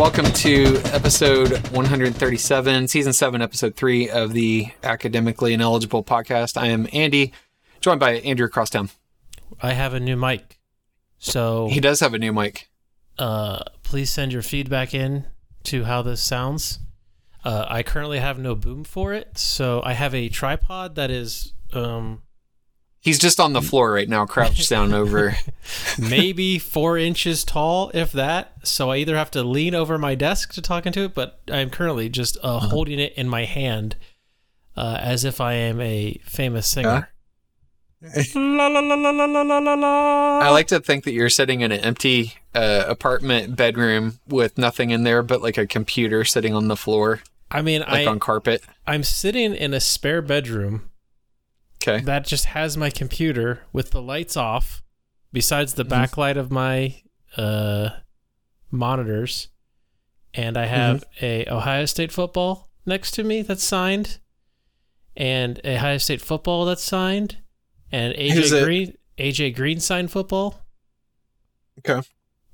welcome to episode 137, season 7, episode 3 of the Academically Ineligible podcast. I am Andy, joined by Andrew Crosstown. I have a new mic. So He does have a new mic. uh, please send your feedback in to how this sounds. Uh, I currently have no boom for it, so I have a tripod that is um, He's just on the mm. floor right now, crouched down over. Maybe four inches tall, if that. So I either have to lean over my desk to talk into it, but I'm currently just uh, uh-huh. holding it in my hand uh, as if I am a famous singer. Uh, la, la, la, I like to think that you're sitting in an empty uh, apartment bedroom with nothing in there but like a computer sitting on the floor. I mean, like I, on carpet. I'm sitting in a spare bedroom Okay. that just has my computer with the lights off besides the Mhm. backlight of my uh monitors and i have a ohio state football next to me that's signed and a ohio state football that's signed and aj green aj green signed football Okay.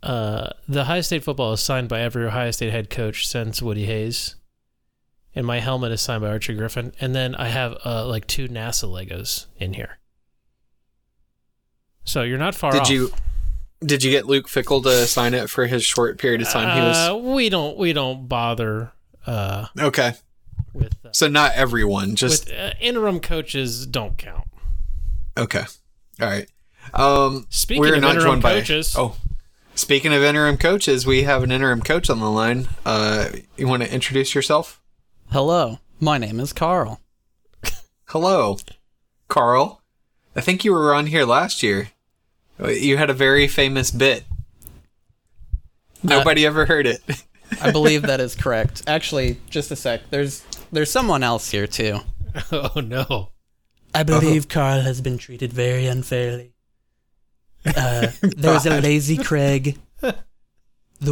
uh the ohio state football is signed by every ohio state head coach since woody hayes and my helmet is signed by Archie Griffin. And then I have uh, like two NASA Legos in here. So you're not far Did off. you did you get Luke Fickell to sign it for his short period of time he was Uh, we don't we don't bother uh, Okay. with uh, So not everyone, just with uh, interim coaches. Don't count. okay. All right. Um Speaking we're of not interim joined by coaches, Oh. Speaking of interim coaches, we have an interim coach on the line. Uh you want to introduce yourself? Hello, my name is Carl. Hello. Carl. I think you were on here last year. You had a very famous bit. Nobody ever heard it. I believe that is correct. Actually, just a sec. There's there's someone else here too. oh no, I believe Carl has been treated very unfairly. Uh, there's a lazy Craig, the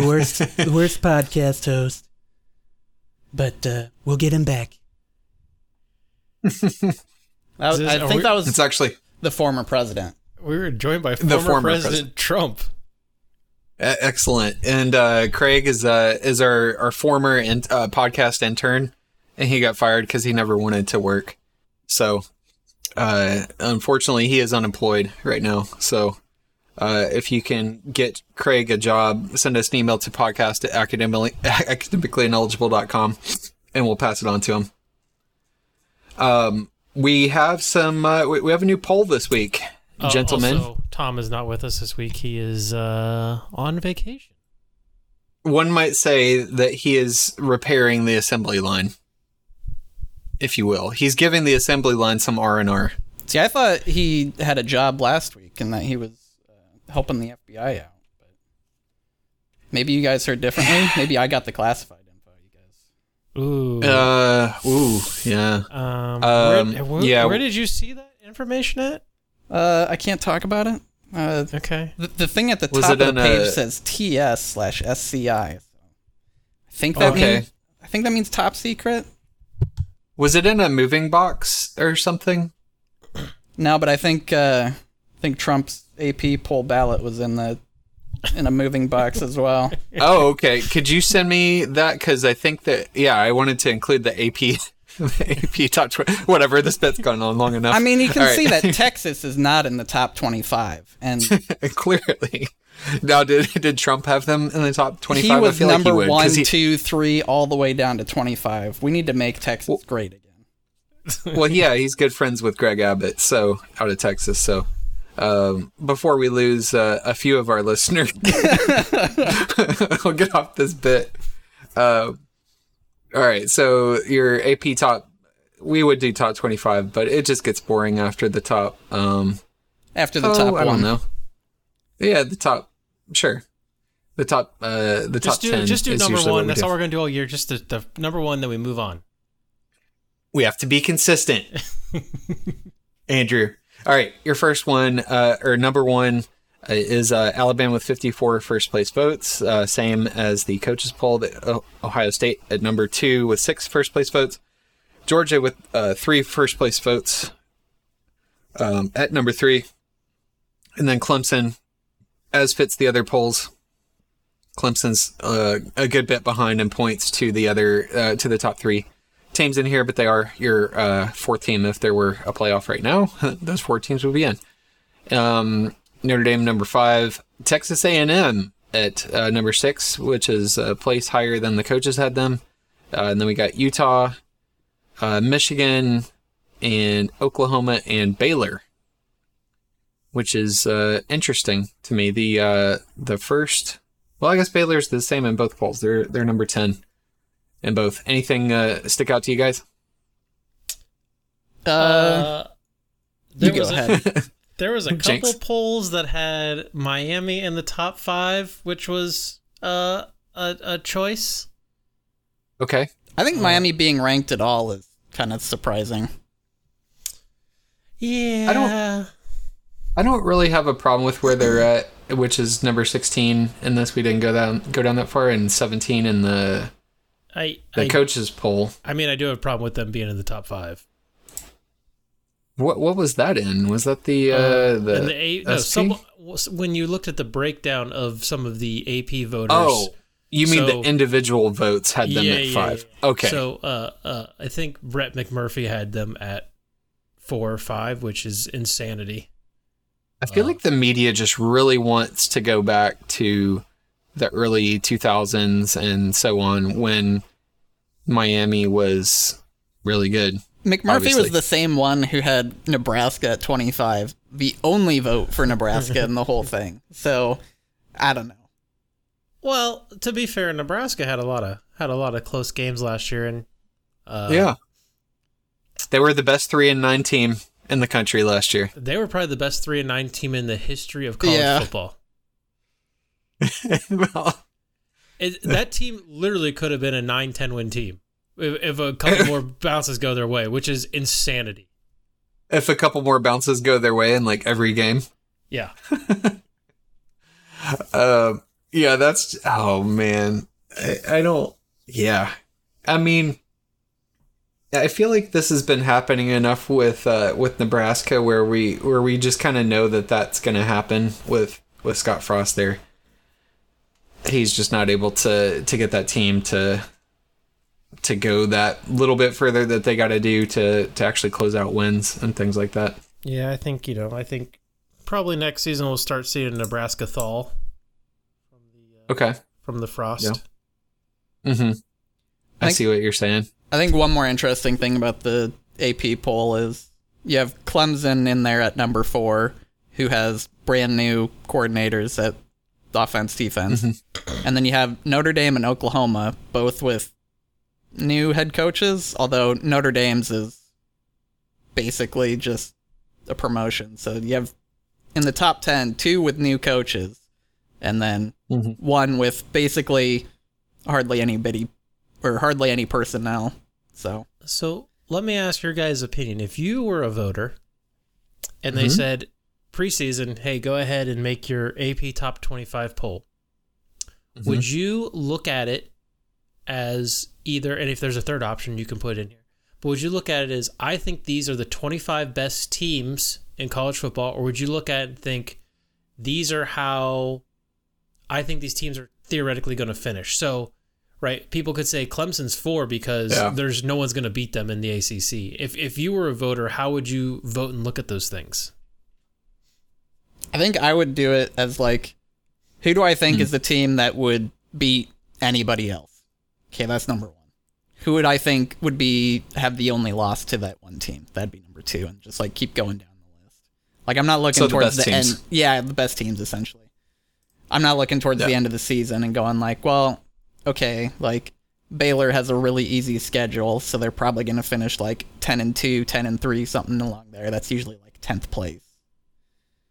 worst the worst podcast host. But uh, we'll get him back. Is this- I think we- that was It's actually the former president. we were joined by The former, former President Trump. Excellent. And uh, Craig is uh, is our our former in, uh, podcast intern, and he got fired because he never wanted to work. So, uh, unfortunately, he is unemployed right now. So, uh, if you can get Craig a job, send us an email to podcast at academically academicallyineligible.com, and we'll pass it on to him. Um, we have some. Uh, we, we have a new poll this week, Uh, gentlemen. also, Tom is not with us this week. He is uh, on vacation. one might say that he is repairing the assembly line, if you will. He's giving the assembly line some R and R. See, I thought he had a job last week and that he was helping the FBI out. But maybe you guys heard differently. maybe I got the classified info. You guys. Ooh. Uh, ooh, yeah. um, um, where, where, yeah. where did you see that information at? Uh, I can't talk about it. Uh, Okay. the, the thing at the Was top of the page a- says TS slash SCI. So I think that Okay. means I think that means top secret. Was it in a moving box or something? No, but I think uh, I think Trump's AP poll ballot was in the in a moving box as well. oh, okay. Could you send me that? Because I think that yeah, I wanted to include the AP, the AP top twenty. Whatever. This bet's gone on long enough. I mean, you can All right. see that Texas is not in the top 25, and clearly. Now, did did Trump have them in the top twenty he was I feel number like he would, one, he- two, three, all the way down to 25. We need to make Texas great again. well, yeah, he's good friends with Greg Abbott, so out of Texas. So, um, before we lose uh, a few of our listeners, I'll get off this bit. Uh, all right, so your AP top, we would do top twenty-five, but it just gets boring after the top. Um, After the oh, top I one, don't know. Yeah, the top, sure. The top, uh, the top Just do ten. just do is number one. That's do. all we're gonna do all year. Just the, the number one, then we move on. We have to be consistent. Andrew. All right, your first one, uh, or number one, uh, is uh, Alabama with 54 first place votes, uh, same as the coaches poll. The, uh, Ohio State at number two with six first place votes. Georgia with uh, three first place votes um, at number three. And then Clemson, as fits the other polls, Clemson's uh, a good bit behind in points to the other to the top three teams in here, but they are your uh, fourth team. If there were a playoff right now, those four teams would be in. Um, Notre Dame number five, Texas A&M at uh, number six, which is a place higher than the coaches had them. Uh, and then we got Utah, uh, Michigan, and Oklahoma and Baylor, which is uh, interesting to me. The uh, the first, well, I guess Baylor's the same in both polls. They're they're number ten in both. Anything uh, stick out to you guys? Uh, Uh, you there go was a, ahead. there was a Jinx. couple polls that had Miami in the top five, which was uh, a a choice. Okay. I think Miami being ranked at all is kind of surprising. Yeah, I don't- I don't really have a problem with where they're at, which is number sixteen in this. We didn't go down go down that far, and seventeen in the I the I, coaches poll. I mean, I do have a problem with them being in the top five. What what was that in? Was that the uh, the, and the A, no, some, when you looked at the breakdown of some of the AP voters. Oh, you mean So- the individual votes had them yeah, at yeah, five? yeah. Okay. So, uh, uh, I think Brett McMurphy had them at four or five, which is insanity. I feel uh, like the media just really wants to go back to the early 2000s and so on when Miami was really good. McMurphy Obviously. was the same one who had Nebraska at 25, the only vote for Nebraska in the whole thing. So, I don't know. Well, to be fair, Nebraska had a lot of had a lot of close games last year, and uh, yeah. They were the best 3 and 9 team in the country last year. they were probably the best three and nine team in the history of college Yeah. football. well, It, that team literally could have been a 9-10 win team if, if a couple more bounces go their way, which is insanity. if a couple more bounces go their way in like every game. Yeah, Uh, yeah, that's oh man, I, I don't. Yeah, I mean, I feel like this has been happening enough with uh, with Nebraska, where we where we just kind of know that that's going to happen with with Scott Frost there. He's just not able to to get that team to to go that little bit further that they got to do to to actually close out wins and things like that. yeah. I think you know. I think probably next season we'll start seeing Nebraska thaw from the uh, Okay. from the frost. Yeah. Mm-hmm. I Like- see what you're saying. I think one more interesting thing about the AP poll is you have Clemson in there at number four, who has brand new coordinators at offense, defense. And then you have Notre Dame and Oklahoma, both with new head coaches, although Notre Dame's is basically just a promotion. So you have in the top 10, two with new coaches, and then Mhm. one with basically hardly anybody or hardly any personnel. So So let me ask your guys' opinion. If you were a voter and they Mhm. said preseason, hey, go ahead and make your AP top 25 poll, Mhm. would you look at it as either, and if there's a third option, you can put it in here, but would you look at it as, I think these are the 25 best teams in college football, or would you look at it and think, these are how I think these teams are theoretically going to finish? So, right, people could say Clemson's four because Yeah. there's no one's going to beat them in the ACC. If if you were a voter, how would you vote and look at those things? I think I would do it as like, who do I think hmm. is the team that would beat anybody else? Okay, that's number one. Who would I think would be have the only loss to that one team? That'd be number two, and just like keep going down the list. Like I'm not looking So the towards the teams. end. Yeah, the best teams essentially. I'm not looking towards the end of the season and going like, well, okay, like Baylor has a really easy schedule, so they're probably going to finish like 10 and 2, 10 and 3, something along there. That's usually like 10th place.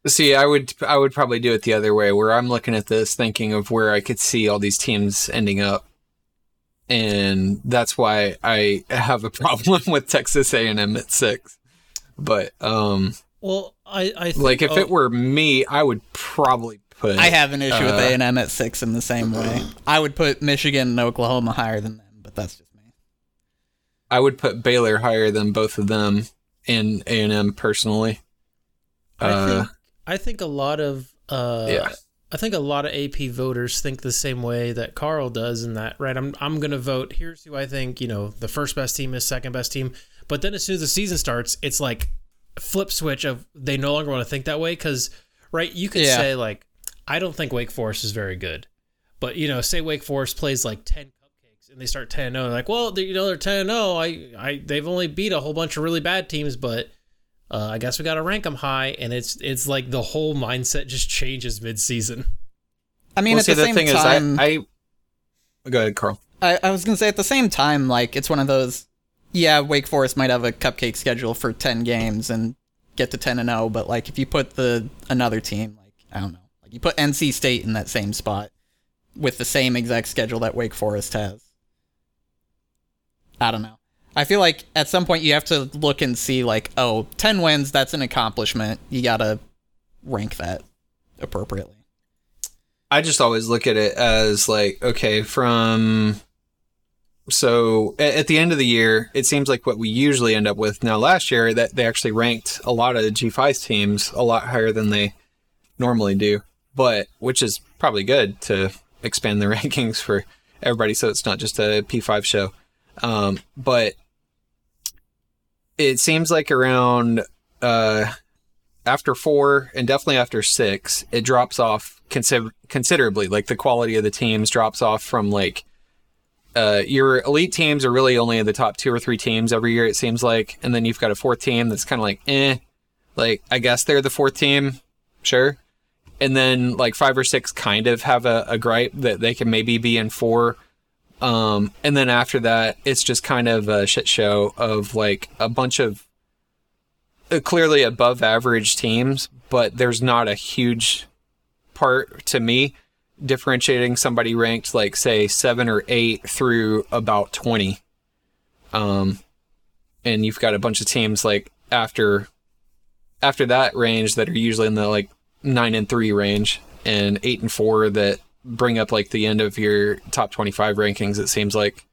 See, I would I would probably do it the other way, where I'm looking at this, thinking of where I could see all these teams ending up, and that's why I have a problem with Texas A&M at six. But um, Well, I, I think, like if oh, it were me, I would probably put. I have an issue with Uh, A and M at six in the same way. I would put Michigan and Oklahoma higher than them, but that's just me. I would put Baylor higher than both of them and A&M personally. I Uh, think I think a lot of uh, yeah. I think a lot of AP voters think the same way that Carl does in that, right? I'm I'm gonna vote. Here's who I think, you know, the first best team is, second best team. But then as soon as the season starts, it's like flip switch of they no longer want to think that way because right, you could Yeah. say like, I don't think Wake Forest is very good. But you know, say Wake Forest plays like ten cupcakes and they start 10 0 like, well, you know, they're 10 0. I, I, they've only beat a whole bunch of really bad teams, but uh, I guess we got to rank them high. And it's it's like the whole mindset just changes mid season. I mean, well, at see, the the same thing time, is, I, I go ahead, Carl. I, I was gonna say at the same time, like it's one of those. Yeah, Wake Forest might have a cupcake schedule for ten games and get to ten and zero, but like if you put the another team, like I don't know, like you put NC State in that same spot with the same exact schedule that Wake Forest has. I don't know. I feel like at some point you have to look and see like, oh, 10 wins, that's an accomplishment. You gotta rank that appropriately. I just always look at it as like, okay, from so at the end of the year, it seems like what we usually end up with now. Last year, that they actually ranked a lot of G5 teams a lot higher than they normally do, but which is probably good to expand the rankings for everybody, so it's not just a P5 show. Um, but it seems like around uh, after four and definitely after six, it drops off consider- considerably. Like the quality of the teams drops off from like uh, your elite teams are really only in the top two or three teams every year. It seems like, and then you've got a fourth team that's kind of like, eh, like I guess they're the fourth team, sure. And then like five or six kind of have a, a gripe that they can maybe be in four. Um, and then after that, it's just kind of a shit show of like a bunch of uh, clearly above average teams, but there's not a huge part to me differentiating somebody ranked like say seven or eight through about 20. Um, and you've got a bunch of teams like after after that range that are usually in the like nine and three range and eight and four that bring up like the end of your top 25 rankings it seems like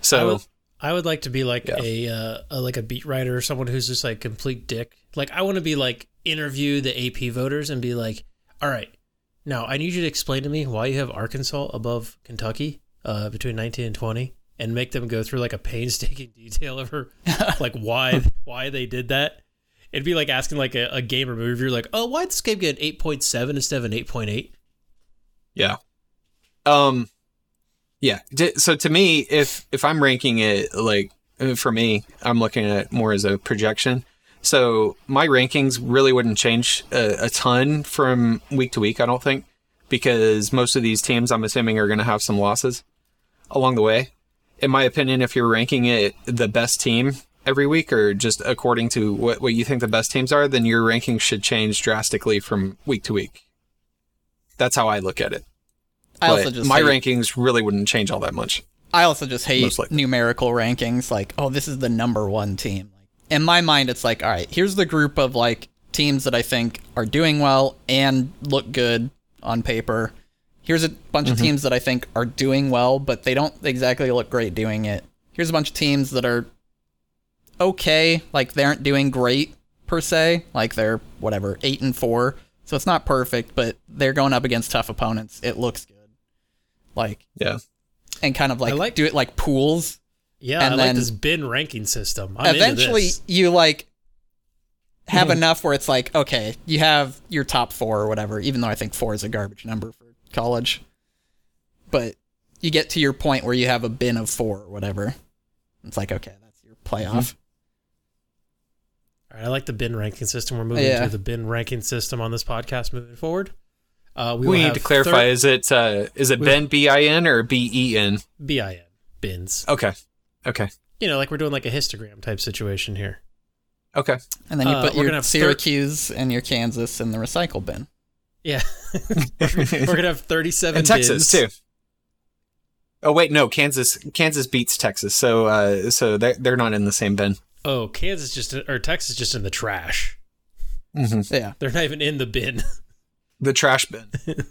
I so would, I would like to be like Yeah. a, uh, a like a beat writer or someone who's just like complete dick. Like I want to be like interview the AP voters and be like, all right, now I need you to explain to me why you have Arkansas above Kentucky uh, between 19 and 20, and make them go through like a painstaking detail of her, like why why they did that. It'd be like asking like a, a game or movie reviewer, like, oh, why did this game get an 8.7 instead of an 8.8? Yeah. Um yeah, so to me if if I'm ranking it like for me, I'm looking at it more as a projection. So my rankings really wouldn't change a, a ton from week to week, I don't think, because most of these teams I'm assuming are going to have some losses along the way. In my opinion, if you're ranking it the best team every week or just according to what, what you think the best teams are, then your rankings should change drastically from week to week. That's how I look at it. I also just my hate- rankings really wouldn't change all that much. I also just hate numerical rankings. Like, oh, this is the number one team. Like, in my mind, it's like, all right, here's the group of like teams that I think are doing well and look good on paper. Here's a bunch of mm-hmm. teams that I think are doing well, but they don't exactly look great doing it. Here's a bunch of teams that are okay, like they aren't doing great per se, like they're whatever eight and four. So it's not perfect, but they're going up against tough opponents. It looks good. Like Yeah. and kind of like, like- do it like pools. Yeah, And I like this bin ranking system. I'm into Eventually, this. you like have hmm. enough where it's like, okay, you have your top four or whatever. Even though I think four is a garbage number for college, but you get to your point where you have a bin of four or whatever. It's like, okay, that's your playoff. Mm-hmm. All right, I like the bin ranking system. We're moving Yeah. to the bin ranking system on this podcast moving forward. Uh, we We, need to clarify: thir- is it uh, is it we- Ben B I N or B E N? bin bins. Okay, okay, You know, like we're doing like a histogram type situation here. okay. And then you Uh, put we're your gonna have thir- Syracuse and your Kansas in the recycle bin. Yeah, we're gonna have thirty-seven and Texas bins. too. Oh wait, no, Kansas Kansas beats Texas, so uh, so they they're not in the same bin. Oh, Kansas just or Texas just in the trash. Mm-hmm. Yeah. They're not even in the bin. The trash bin.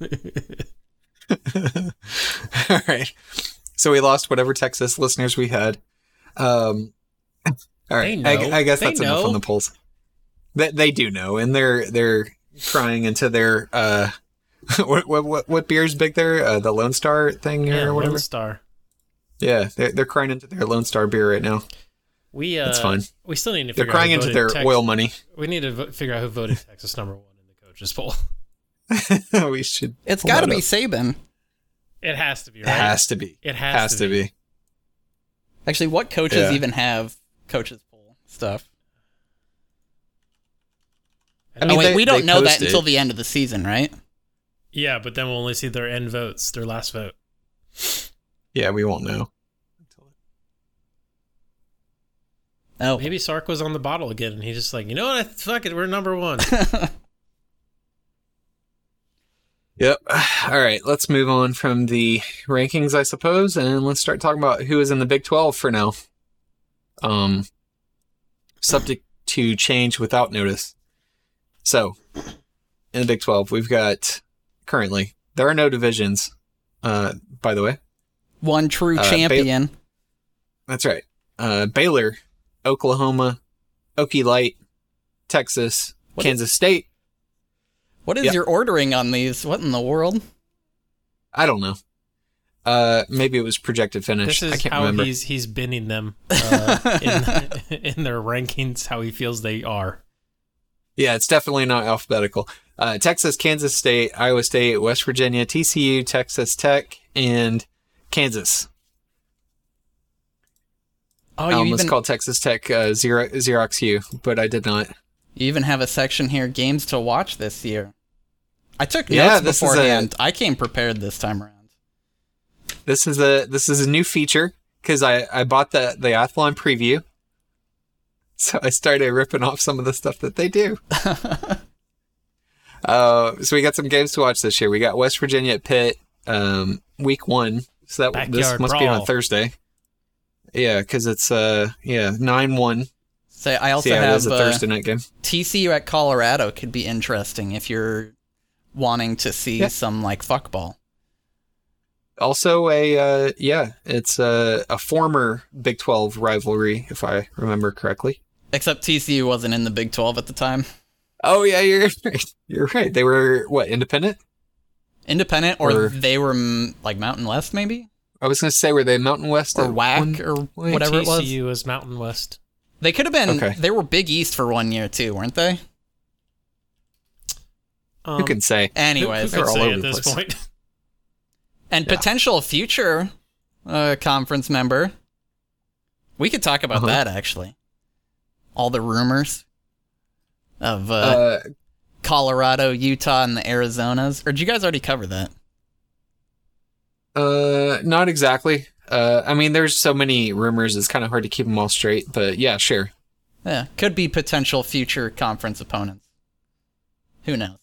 All right. So we lost whatever Texas listeners we had. Um, all right. I, know. I guess They that's enough on the polls. They, they do know, and they're they're crying into their uh, what, what what what beer's big there? Uh, the Lone Star thing Yeah, or whatever. Lone Star. Yeah, they're they're crying into their Lone Star beer right now. We uh, That's fine. We still need to. They're crying into their voted Tex- oil money. We need to vo- figure out who voted Texas number one in the coaches poll. we should. It's got to be up. Saban. It has to be It has to be. It has, Has to be. Actually, what coaches Yeah. even have coaches poll stuff? I mean, oh wait, they- we don't know that it. until the end of the season, right? Yeah, but then we'll only see their end votes, their last vote. Yeah, we won't know. Oh, Maybe Sark was on the bottle again, and he's just like, you know what? Fuck it, we're number one. Yep. All right, let's move on from the rankings, I suppose, and let's start talking about who is in the Big 12 for now. Um, subject to change without notice. So, in the Big 12, we've got currently there are no divisions. Uh, by the way, one true Uh, champion. that's right. Uh, Baylor, Oklahoma, Okie Light, Texas, What Kansas State. What is yeah. your ordering on these? What in the world? I don't know. Uh, maybe it was projected finish. This I is can't how remember. he's he's binning them uh, in, in their rankings, how he feels they are. Yeah, it's definitely not alphabetical. Uh, Texas, Kansas State, Iowa State, West Virginia, TCU, Texas Tech, and Kansas. Oh, I you almost even called Texas Tech uh, Xero- Xerox U, but I did not. You even have a section here: games to watch this year. I took notes Yeah, this is a- beforehand. I came prepared this time around. This is a this is a new feature because I I bought the the Athlon preview, so I started ripping off some of the stuff that they do. uh, so we got some games to watch this year. We got West Virginia at Pitt, um, week one. So that this Backyard must be on. Thursday. Yeah, because it's uh yeah nine one. Say, I also yeah, have is a uh, Thursday night game. TCU at Colorado could be interesting if you're wanting to see Yeah. some like fuckball. Also a uh, yeah, it's a a former Big Twelve rivalry if I remember correctly. Except TCU wasn't in the Big 12 at the time. Oh yeah, you're right. You're right. They were what independent? Independent, or, Or- they were mm, like Mountain West, maybe, I was gonna say were they Mountain West or at WAC, one or point? whatever it was. TCU was Mountain West. They could have been. Okay. They were Big East for one year too, weren't they? Um, Who can say? who- Anyways, who, They're all over at the this place. point? and Yeah. potential future uh, conference member. We could talk about Uh-huh. that actually. All the rumors of uh, Uh, Colorado, Utah, and the Arizonas. Or did you guys already cover that? uh, not exactly. Uh, I mean, there's so many rumors; it's kind of hard to keep them all straight. But yeah, sure. Yeah, could be potential future conference opponents. Who knows?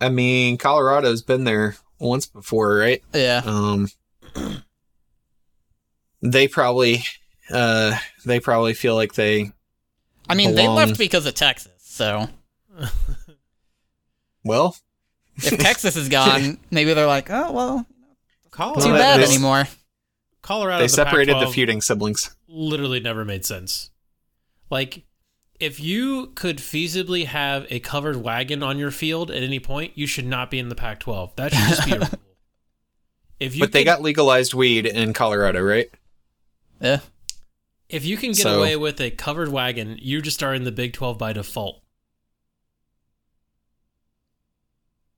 I mean, Colorado's been there once before, right? Yeah, Um, they probably, uh, they probably feel like they. I mean they left because of Texas. So Well, if Texas is gone, maybe they're like, oh well, Colorado, too bad they- anymore. Colorado, they the separated the Pac-12 feuding siblings. literally never made sense. Like, if you could feasibly have a covered wagon on your field at any point, you should not be in the Pac-12. That should just be a rule. If you But they could- got legalized weed in Colorado, right? Yeah, if you can get So- away with a covered wagon, you just are in the Big 12 by default.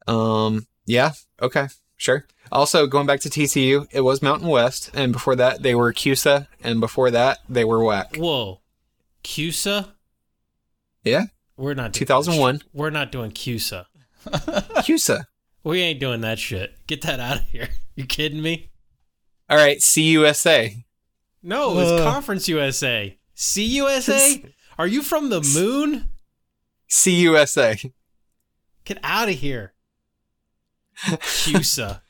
Um, yeah, okay, sure. Also, going back to TCU, it was Mountain West, and before that they were CUSA, and before that they were WAC. Whoa, CUSA? Yeah, We're not doing 2001. We're not doing CUSA. CUSA. We ain't doing that shit. Get that out of here. You kidding me? All right, CUSA. No, it's Uh. Conference USA. CUSA? Are you from the moon? CUSA. Get out of here. CUSA.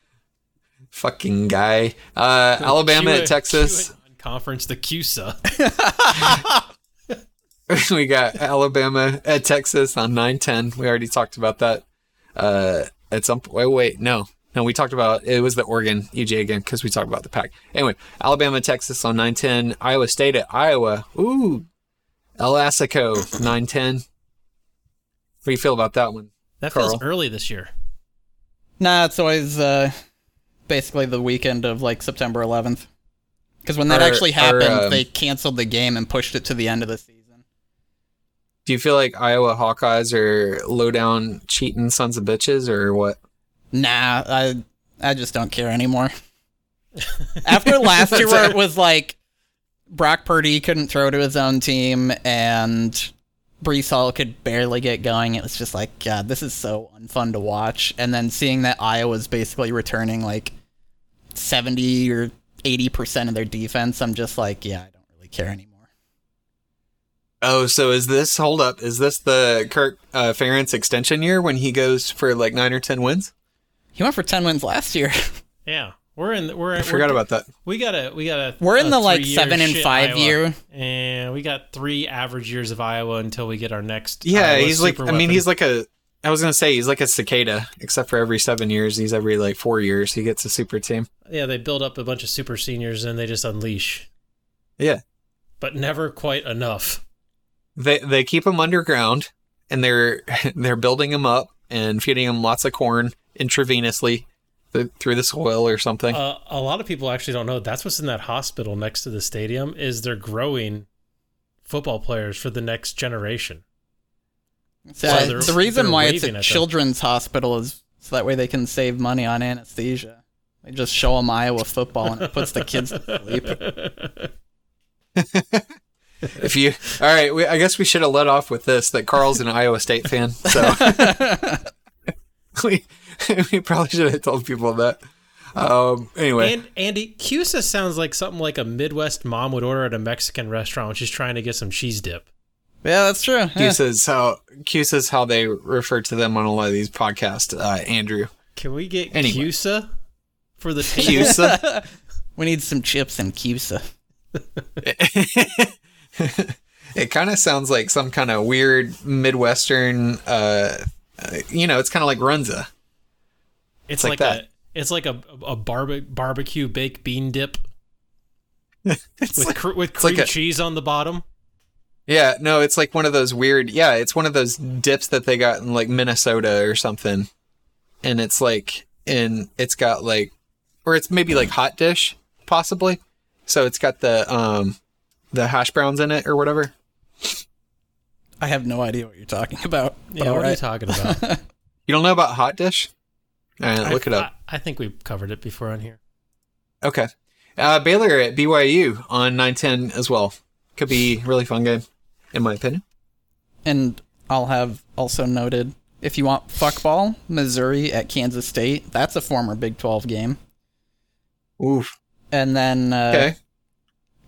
Fucking guy. Uh, Alabama Q- at Texas. Q- Conference the CUSA. we got Alabama at Texas on 9-10. We already talked about that. Uh, at some point, wait, wait, no, no, we talked about it was the Oregon UJ again because we talked about the pack. Anyway, Alabama, Texas on 9-10. Iowa State at Iowa. Ooh, El Assico 9-10. What do you feel about that one? That Carl. feels early this year. Nah, it's always uh, basically the weekend of like September 11th. Because when that actually happened, um, they canceled the game and pushed it to the end of the season. Do you feel like Iowa Hawkeyes are low down cheating sons of bitches or what? Nah, I I just don't care anymore. After last year, where it was like Brock Purdy couldn't throw to his own team and Breece Hall could barely get going, it was just like, God, this is so unfun to watch. And then seeing that Iowa's basically returning like seventy or eighty percent of their defense, I'm just like, yeah, I don't really care anymore. Oh, so is this hold up? Is this the Kirk uh, Ferentz extension year when he goes for like nine or ten wins? He went for ten wins last year. Yeah, we're in. We're. I forgot about that. We got a. We got a. We're in a the, like, seven and five Iowa. year. and we got three average years of Iowa until we get our next. Yeah, Iowa he's like. super I mean, he's like a. I was gonna say he's like a cicada, except for every seven years. He's every like four years. He gets a super team. Yeah, they build up a bunch of super seniors and they just unleash, Yeah, but never quite enough. they they keep them underground, and they're they're building them up and feeding them lots of corn intravenously th- through the soil or something. Uh, a lot of people actually don't know that's what's in that hospital next to the stadium is they're growing football players for the next generation. So Well, they're- the reason why it's a at them. children's hospital is so that way they can save money on anesthesia. They just show them Iowa football and it puts the kids to sleep. If you, all right, we, I guess we should have let off with this that Carl's an Iowa State fan. So we we probably should have told people that. Um, anyway, And Andy, Cusa sounds like something like a Midwest mom would order at a Mexican restaurant when she's trying to get some cheese dip. Yeah, that's true. Q Yeah. says how Q says how they refer to them on a lot of these podcasts. Uh, Andrew Can we get Anyway. Cusa for the table? Cusa. We need some chips and Cusa. it kind of sounds like some kind of weird Midwestern. Uh, uh, you know, it's kind of like Runza. It's like like, that. a it's like a a barbe- barbecue baked bean dip It's with like- cr- with it's like cream a- cheese on the bottom. Yeah, no, it's like one of those weird. Yeah, it's one of those dips that they got in like Minnesota or something, and it's like in it's got like, or it's maybe like hot dish possibly. So it's got the um the hash browns in it or whatever. I have no idea what you're talking about. Yeah, all what are you talking about? You don't know about hot dish? All right, look I, it up. I, I think we've covered it before on here. Okay, uh, Baylor at BYU on nine ten as well. Could be really fun game, in my opinion. And I'll have also noted if you want fuckball, Missouri at Kansas State. That's a former Big 12 game. Oof. And then uh, Okay.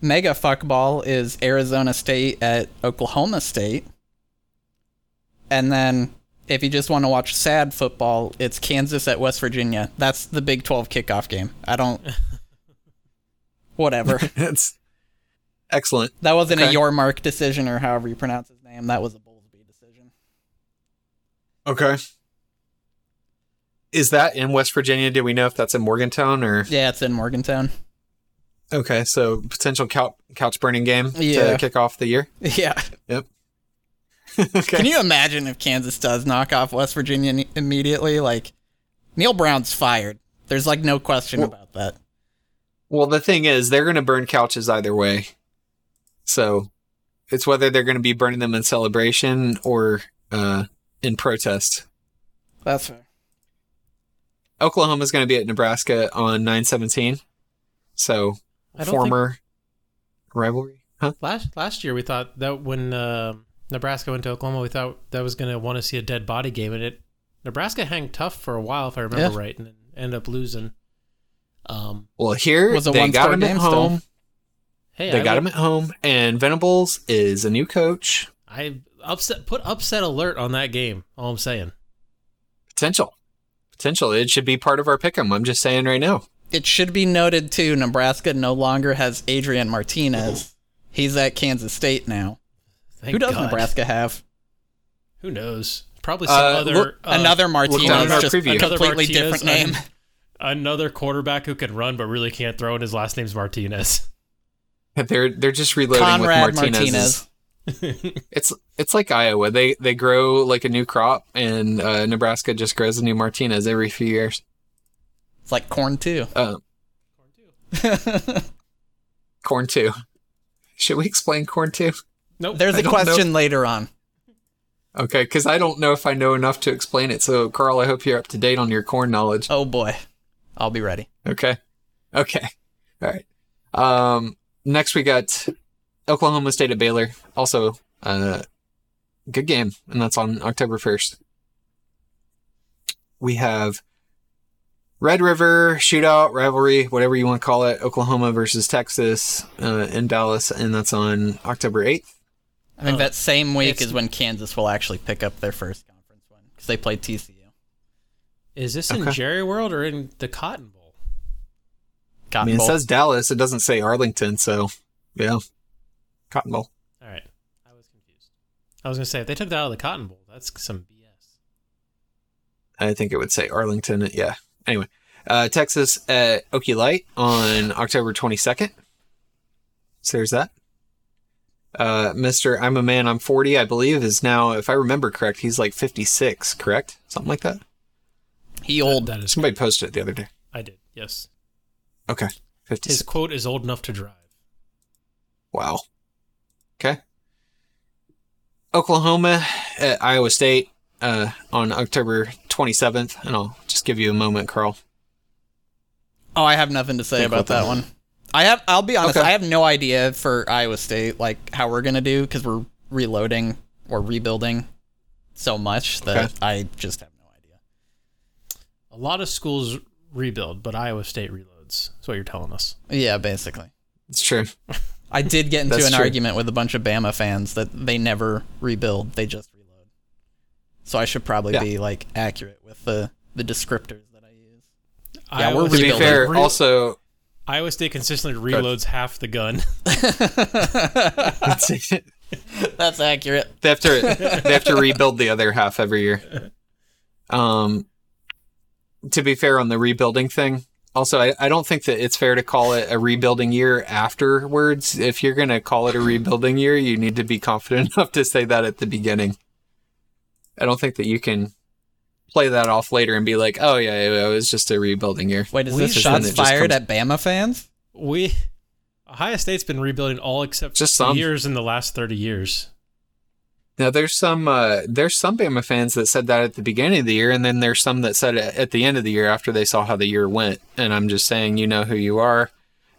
mega fuckball is Arizona State at Oklahoma State. And then if you just want to watch sad football, it's Kansas at West Virginia. That's the Big 12 kickoff game. I don't. Whatever. It's excellent. That wasn't a Okay. Yormark decision or however you pronounce his name. That was a Bowlesby decision. Okay. Is that in West Virginia? Do we know if that's in Morgantown or? Yeah, it's in Morgantown. Okay, so potential couch, couch burning game Yeah. to kick off the year. Yeah. Yep. okay. Can you imagine if Kansas does knock off West Virginia ne- immediately? Like, Neal Brown's fired. There's like no question Well- about that. well, the thing is, they're going to burn couches either way. So it's whether they're going to be burning them in celebration or uh, in protest. That's fair. Oklahoma's going to be at Nebraska on 917. So I don't former rivalry. Huh? Last last year we thought that when uh, Nebraska went to Oklahoma, we thought that was going to want to see a dead body game, and it Nebraska hung tough for a while, if I remember Yeah. right, and then ended up losing. Um, Well, here Was a they got one-score him at game still. home. hey, They I, got would- him at home, and Venables is a new coach. I upset put upset alert on that game. All I'm saying. Potential, potential. It should be part of our pick'em. I'm just saying right now. It should be noted too. Nebraska no longer has Adrian Martinez. He's at Kansas State now. Thank Who does God. Nebraska have? Who knows? Probably some Uh, other look- uh, Another Martinez, just preview. a Another completely Martinez, different name. an- another quarterback who can run but really can't throw, and his last name's Martinez. They're they're just reloading Conrad with Martinez. Martinez. It's it's like Iowa. They they grow like a new crop, and uh, Nebraska just grows a new Martinez every few years. It's like corn too. Uh, corn too. Should we explain corn too? Nope. There's I a don't question later on. Okay, because I don't know if I know enough to explain it. So, Carl, I hope you're up to date on your corn knowledge. Oh boy, I'll be ready. Okay. Okay. All right. Um, next we got Oklahoma State at Baylor. Also, uh, good game, and that's on October 1st. We have Red River shootout rivalry, whatever you want to call it, Oklahoma versus Texas uh, in Dallas, and that's on October 8th. I think Uh, that same week is when Kansas will actually pick up their first conference win because they played TCU. Is this in Jerry World or in the Cotton Bowl? Cotton I Cotton mean, it says Dallas, it doesn't say Arlington, so yeah. Cotton Bowl. All right. I was confused. I was going to say, if they took that out of the Cotton Bowl, that's some BS. I think it would say Arlington. Yeah. Anyway, uh, Texas at Okie Light on October 22nd. So there's that. Uh, Mr. I'm a man, I'm 40, I believe, is now, if I remember correct, he's like 56, correct? Something like that. he old. That is. Somebody posted it the other day. I did. Yes. Okay. His quote is old enough to drive. Wow. Okay. Oklahoma at Iowa State uh, on October 27th. And I'll just give you a moment, Carl. Oh, I have nothing to say Think about about that that. one. I have. I'll be honest. Okay. I have no idea for Iowa State like how we're gonna do because we're reloading or rebuilding so much that Okay. I just have no idea. A lot of schools rebuild, but Iowa State reloads. That's what you're telling us. Yeah, basically. It's true. I did get into an true. argument with a bunch of Bama fans that they never rebuild; they just reload. So I should probably Yeah. be like accurate with the the descriptors that I use. Yeah, Iowa we're To be fair, also, Iowa State consistently reloads half the gun. That's accurate. they have to they have to rebuild the other half every year. Um, to be fair on the rebuilding thing, also I, I don't think that it's fair to call it a rebuilding year afterwards. If you're gonna call it a rebuilding year, you need to be confident enough to say that at the beginning. I don't think that you can play that off later and be like, "Oh yeah, it was just a rebuilding year." Wait, is We this shots fired comes- at Bama fans? we Ohio State's been rebuilding all except Just some. years in the last 30 years. Now there's some uh, there's some Bama fans that said that at the beginning of the year, and then there's some that said it at the end of the year after they saw how the year went. And I'm just saying, you know who you are.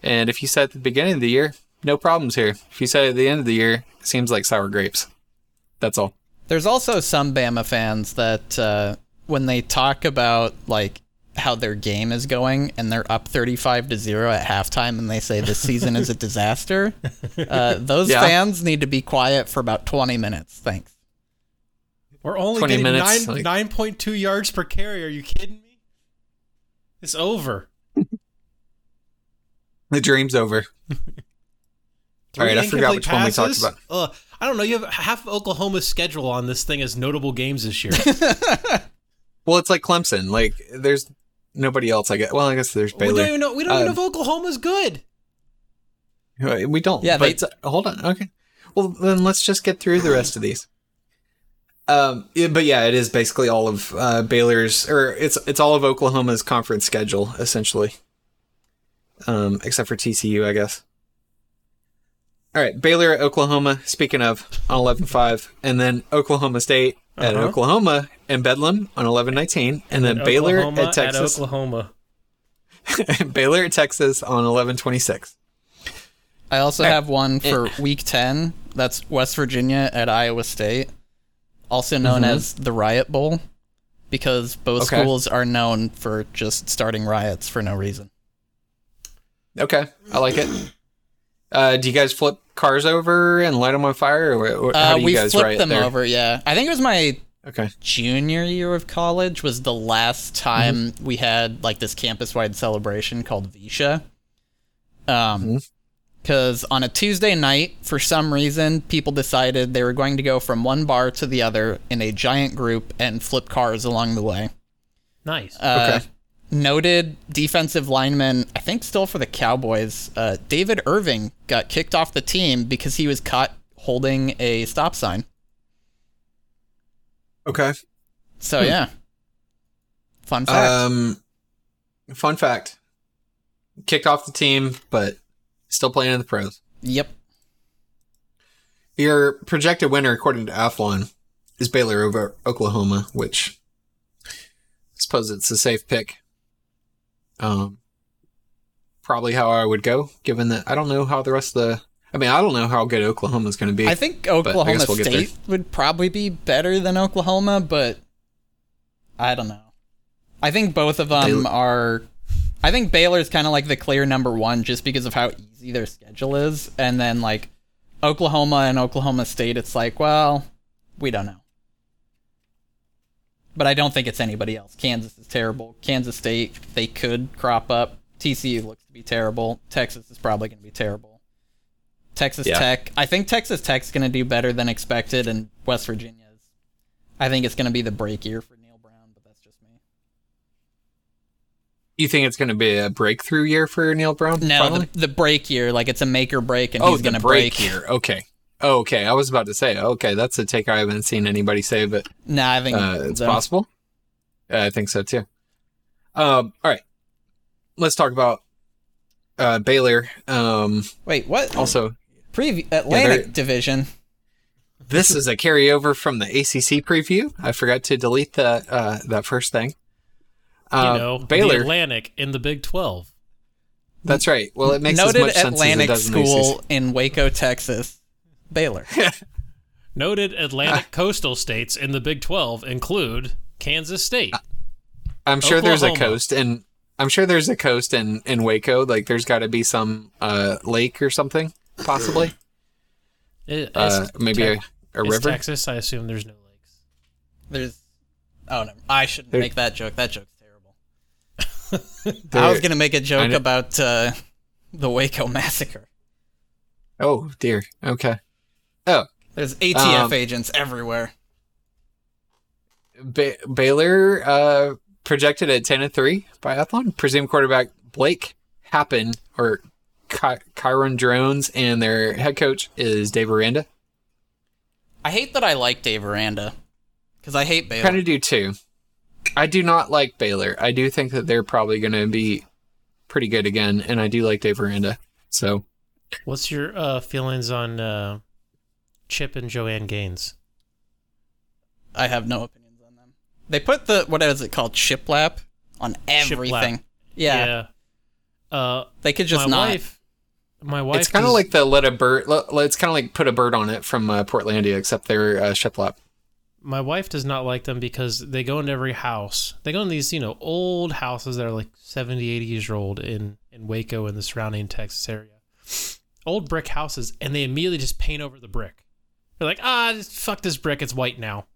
And if you said at the beginning of the year, no problems here. If you said at the end of the year, it seems like sour grapes. That's all. There's also some Bama fans that uh, when they talk about like how their game is going and they're up 35 to 0 at halftime and they say this season is a disaster, uh, those Yeah. fans need to be quiet for about 20 minutes. Thanks. We're only getting minutes, nine, like- 9.2 yards per carry. Are you kidding me? It's over. The dream's over. All right, I forgot incomplete which one we talked passes? about. Uh, I don't know. You have half of Oklahoma's schedule on this thing as notable games this year. Well, it's like Clemson. Like there's nobody else. I guess. Well, I guess there's Baylor. we don't Baylor. even know. We don't even Um, know if Oklahoma's good. Uh, We don't. Yeah, Yeah, they- but hold on. Okay. Well, then let's just get through the rest of these. Um, yeah, but yeah, it is basically all of uh, Baylor's, or it's it's all of Oklahoma's conference schedule essentially, um, except for TCU, I guess. All right, Baylor at Oklahoma. Speaking of on eleven five, and then Oklahoma State at Uh-huh. Oklahoma and Bedlam on eleven nineteen, and then Baylor Oklahoma at Texas. at Oklahoma. Baylor at Texas on eleven twenty six. I also All right. have one for week 10. That's West Virginia at Iowa State, also known as the Riot Bowl, because both Okay. schools are known for just starting riots for no reason. Okay, I like it. Uh, do you guys flip cars over and light them on fire, or, or how Uh, do you we guys flipped riot them there? over, yeah. I think it was my Okay, junior year of college was the last time we had like this campus-wide celebration called VEISHEA. Um, because on a Tuesday night, for some reason, people decided they were going to go from one bar to the other in a giant group and flip cars along the way. Nice. Uh, Okay. Noted defensive lineman, I think still for the Cowboys, uh, David Irving got kicked off the team because he was caught holding a stop sign. Okay. So yeah. Fun fact. Um, fun fact: kicked off the team, but still playing in the pros. yep. Your projected winner, according to Athlon, is Baylor over Oklahoma, which I suppose it's a safe pick. Um, probably how I would go, given that I don't know how the rest of the. I mean, I don't know how good Oklahoma's going to be. I think Oklahoma guess we'll. State would probably be better than Oklahoma, but I don't know. I think both of them Baylor- are. I think Baylor's kind of like the clear number one just because of how easy their schedule is, and then like Oklahoma and Oklahoma State, it's like, well, we don't know. But I don't think it's anybody else. Kansas is terrible. Kansas State, they could crop up. TCU looks to be terrible. Texas is probably going to be terrible. Texas Yeah. Tech, I think Texas Tech's going to do better than expected, and West Virginia is. I think it's going to be the break year for Neal Brown, but that's just me. you think it's going to be a breakthrough year for Neal Brown? No, the, the break year, like it's a make or break, and oh, he's going to break, break. year. Okay. Oh, okay. I was about to say, okay, that's a take I haven't seen anybody say, but Nah, I think uh, it's the- possible. Uh, I think so too. Um, all right, let's talk about uh, Baylor. Um, Wait, what? also, Preview Atlantic they're- Division. this is a carryover from the ACC preview. I forgot to delete that uh, that first thing. You Uh, know, the Baylor. Atlantic in the Big 12. That's right. Well, it makes as Noted much sense Atlantic as it does in the School ACC. in Waco, Texas. Baylor. Noted. Atlantic coastal states in the Big 12 include Kansas State. I'm sure there's a coast, and I'm sure there's a coast in in Waco. Like, there's got to be some uh, lake or something, possibly. It- Uh, it's maybe a, Tex- a it's river. Texas. I assume there's no lakes. There's. Oh no, I shouldn't There- make that joke. That joke's terrible. There- I was gonna make a joke about uh, the Waco massacre. Oh dear. Okay. Oh, There's ATF Um, agents everywhere. ba- Baylor uh, projected at ten and three by Athlon. Presumed quarterback Blake Shapen or Ky- Kyron Drones, and their head coach is Dave Aranda. I hate that I like Dave Aranda because I hate Baylor. Kind of do too. I do not like Baylor. I do think that they're probably going to be pretty good again, and I do like Dave Aranda. So What's your uh, feelings on uh, Chip and Joanna Gaines? I have no opinions on them. They put the what is it called shiplap on everything. Yeah, Uh, they could just my not. wife. My wife. it's kind of like the let a bird. Let, it's kind of like put a bird on it from uh, Portlandia, except they're uh, shiplap. my wife does not like them because they go into every house. They go in these, you know, old houses that are like 70, 80 years old in, in Waco and the surrounding Texas area. Old brick houses, and they immediately just paint over the brick. They're like, ah, just fuck this brick. It's white now.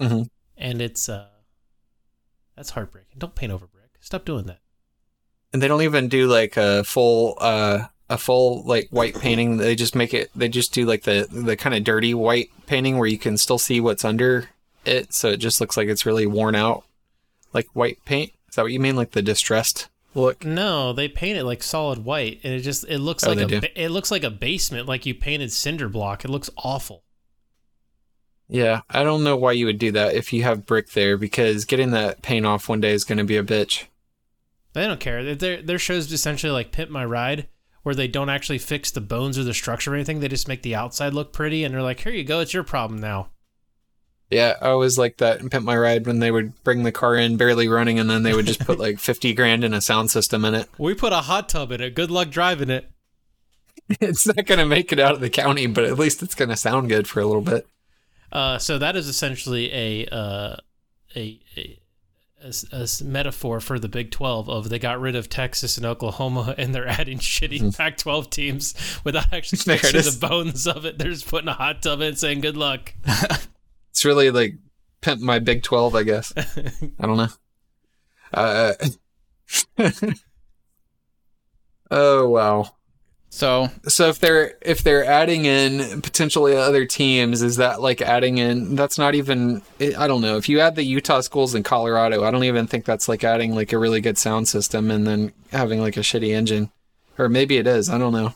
Mhm. And it's, uh, that's heartbreaking. Don't paint over brick. Stop doing that. and they don't even do like a full uh a full like white painting they just make it they just do like the the kind of dirty white painting where you can still see what's under it so it just looks like it's really worn out like white paint is that what you mean like the distressed look No, they paint it like solid white, and it just it looks Oh, like a do? ba- it looks like a basement, like you painted cinder block. It looks awful. yeah i don't know why you would do that if you have brick there because getting that paint off one day is going to be a bitch They don't care. Their their shows essentially like Pimp My Ride, where they don't actually fix the bones or the structure or anything. They just make the outside look pretty, and they're like, "Here you go, it's your problem now." Yeah i always like that in pimp my ride when they would bring the car in barely running and then they would just put like 50 grand in a sound system in it We put a hot tub in it. Good luck driving it. it's not going to make it out of the county, but at least it's going to sound good for a little bit. Uh, so that is essentially a uh, a, a, a a metaphor for the Big Twelve of they got rid of Texas and Oklahoma and they're adding shitty Pac-12 teams without actually fixing the bones of it. They're just putting a hot tub in, saying good luck. It's really like pimp my Big 12, I guess. I don't know. Uh, oh, wow. So So if they're if they're adding in potentially other teams, is that like adding in? That's not even. I don't know. If you add the Utah schools in Colorado, I don't even think that's like adding like a really good sound system and then having like a shitty engine, or maybe it is. I don't know.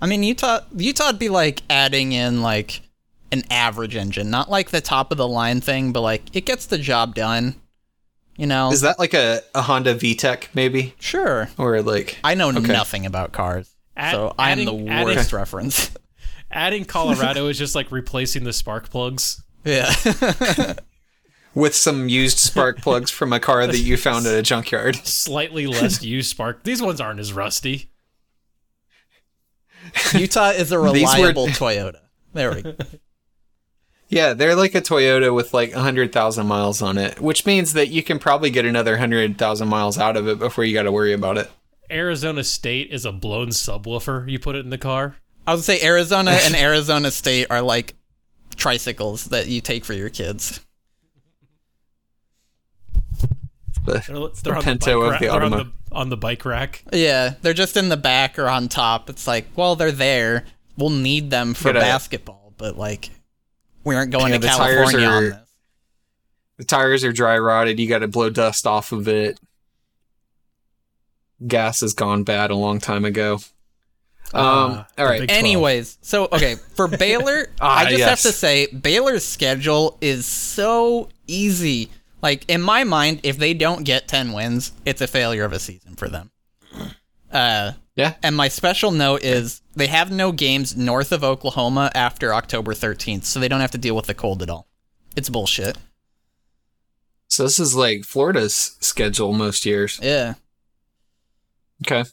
I mean, Utah Utah'd be like adding in like an average engine, not like the top of the line thing, but like it gets the job done. You know, Is that like a, a Honda VTEC maybe? sure. Or like I know Okay. nothing about cars, Add- so I'm adding- the adding- worst reference. Adding Colorado is just like replacing the spark plugs. yeah, with some used spark plugs from a car that you found at a junkyard. Slightly less used spark. These ones aren't as rusty. Utah is a These were- reliable Toyota. There we go. Yeah, they're like a Toyota with like 100,000 miles on it, which means that you can probably get another 100,000 miles out of it before you got to worry about it. Arizona State is a blown subwoofer. You put it in the car. I would say Arizona and Arizona State are like tricycles that you take for your kids. The, They're, they're on Pinto the bike of rack. the they're on the, on the bike rack. Yeah, they're just in the back or on top. It's like, well, they're there. We'll need them for Gotta- basketball, but like, we aren't going Yeah, to the tires California on are- this. The tires are dry rotted. You got to blow dust off of it. Gas has gone bad a long time ago. Um, Ah, all the right. big- 12. Anyways, so okay, for Baylor, Ah, I just yes. have to say Baylor's schedule is so easy. Like in my mind, if they don't get 10 wins, it's a failure of a season for them. Uh Yeah. and my special note is they have no games north of Oklahoma after October 13th, so they don't have to deal with the cold at all. It's bullshit. So this is like Florida's schedule most years. Yeah. Okay.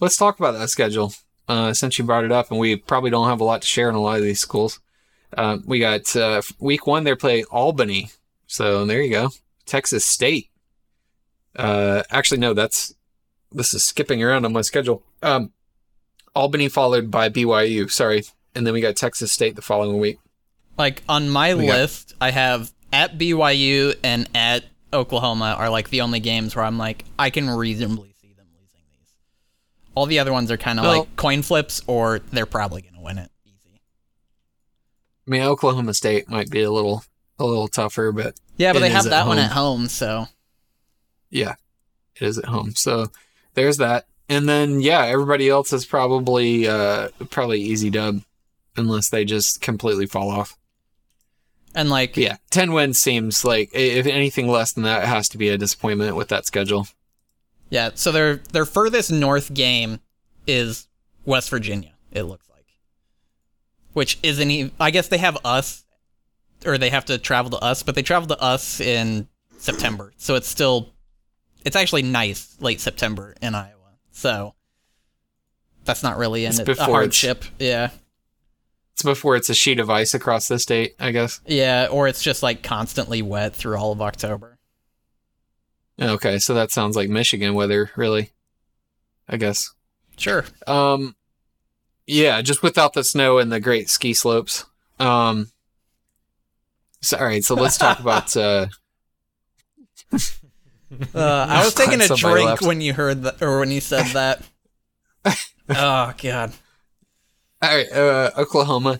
Let's talk about that schedule. Uh, since you brought it up, and we probably don't have a lot to share in a lot of these schools. Um, we got uh, week one, they play Albany. So there you go. Texas State. Uh, actually, no, that's this is skipping around on my schedule. Um, Albany followed by BYU. Sorry, and then we got Texas State the following week. Like on my We got- list, I have at BYU and at Oklahoma are like the only games where I'm like I can reasonably see them losing these. All the other ones are kind of Well- like coin flips or they're probably going to win it easy. I mean, Oklahoma State might be a little a little tougher, but Yeah, but they have that one at home, so yeah, it is at home. So there's that. And then yeah, everybody else is probably uh probably easy dub unless they just completely fall off. and like yeah, 10 wins seems like if anything less than that it has to be a disappointment with that schedule. yeah, so their their furthest north game is West Virginia. It looks like, which isn't even. I guess they have us, or they have to travel to us, but they travel to us in September, so it's still. It's actually nice late September in Iowa, so that's not really it, a hardship. Yeah, It's before it's a sheet of ice across the state, I guess. yeah, or it's just like constantly wet through all of October. Okay, so that sounds like Michigan weather, really. I guess. Sure. Um, yeah, just without the snow and the great ski slopes. Um, so, all right, so let's talk about. Uh, Uh, I was taking a drink left. when you heard that, or when you said that. oh god. all right, uh, Oklahoma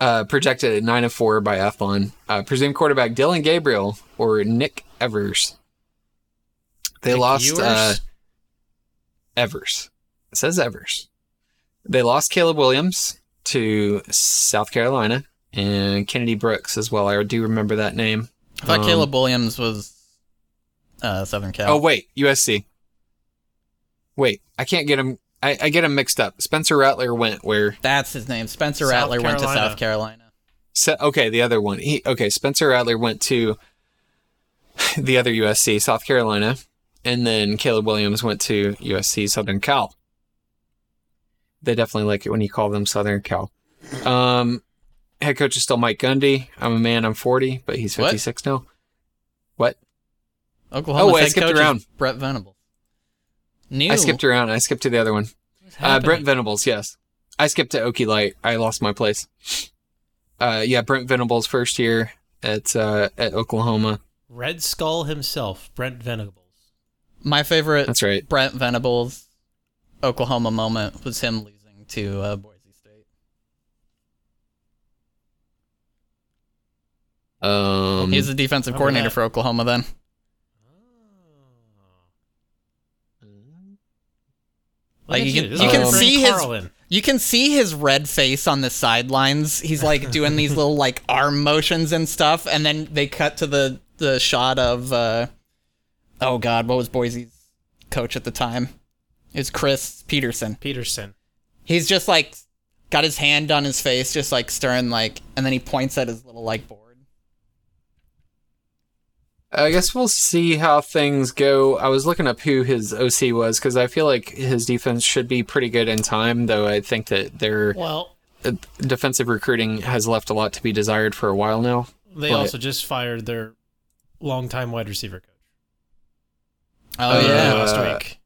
uh, projected at nine and four by Athlon. Uh, presumed quarterback Dillon Gabriel or Nick Evers. They Nick lost uh, Evers. It says Evers. They lost Caleb Williams to South Carolina and Kennedy Brooks as well. I do remember that name. I thought Um, Caleb Williams was uh, Southern Cal. Oh wait, USC. Wait, I can't get him. I, I get him mixed up. Spencer Rattler went where? that's his name. Spencer South Rattler went to South Carolina. Se- okay, the other one. He, okay, Spencer Rattler went to the other USC, South Carolina, and then Caleb Williams went to USC, Southern Cal. They definitely like it when you call them Southern Cal. Um, head coach is still Mike Gundy. I'm a man. I'm 40, but he's What? 56 now. What? Oklahoma Oh, I head skipped coach around. Brent Venables. New. I skipped around. I skipped to the other one. What's Uh. Brent Venables, yes. I skipped to Okie Light. I lost my place. Uh, yeah, Brent Venables first year at uh, at Oklahoma. Red Skull himself, Brent Venables. My favorite That's right. Brent Venables Oklahoma moment was him losing to uh, Boise State. Um, He was the defensive coordinator that. for Oklahoma then. Look Like, you can- you can Frank see his- Carlin. You can see his red face on the sidelines. He's like doing these little like arm motions and stuff, and then they cut to the the shot of uh oh god, what was Boise's coach at the time? It was Chris Petersen. Petersen. He's just like got his hand on his face, just like stirring like, and then he points at his little like board. I guess we'll see how things go. I was looking up who his OC was because I feel like his defense should be pretty good in time, though I think that their Well, uh, defensive recruiting has left a lot to be desired for a while now. they But- also just fired their longtime wide receiver coach Oh Uh, yeah. last week.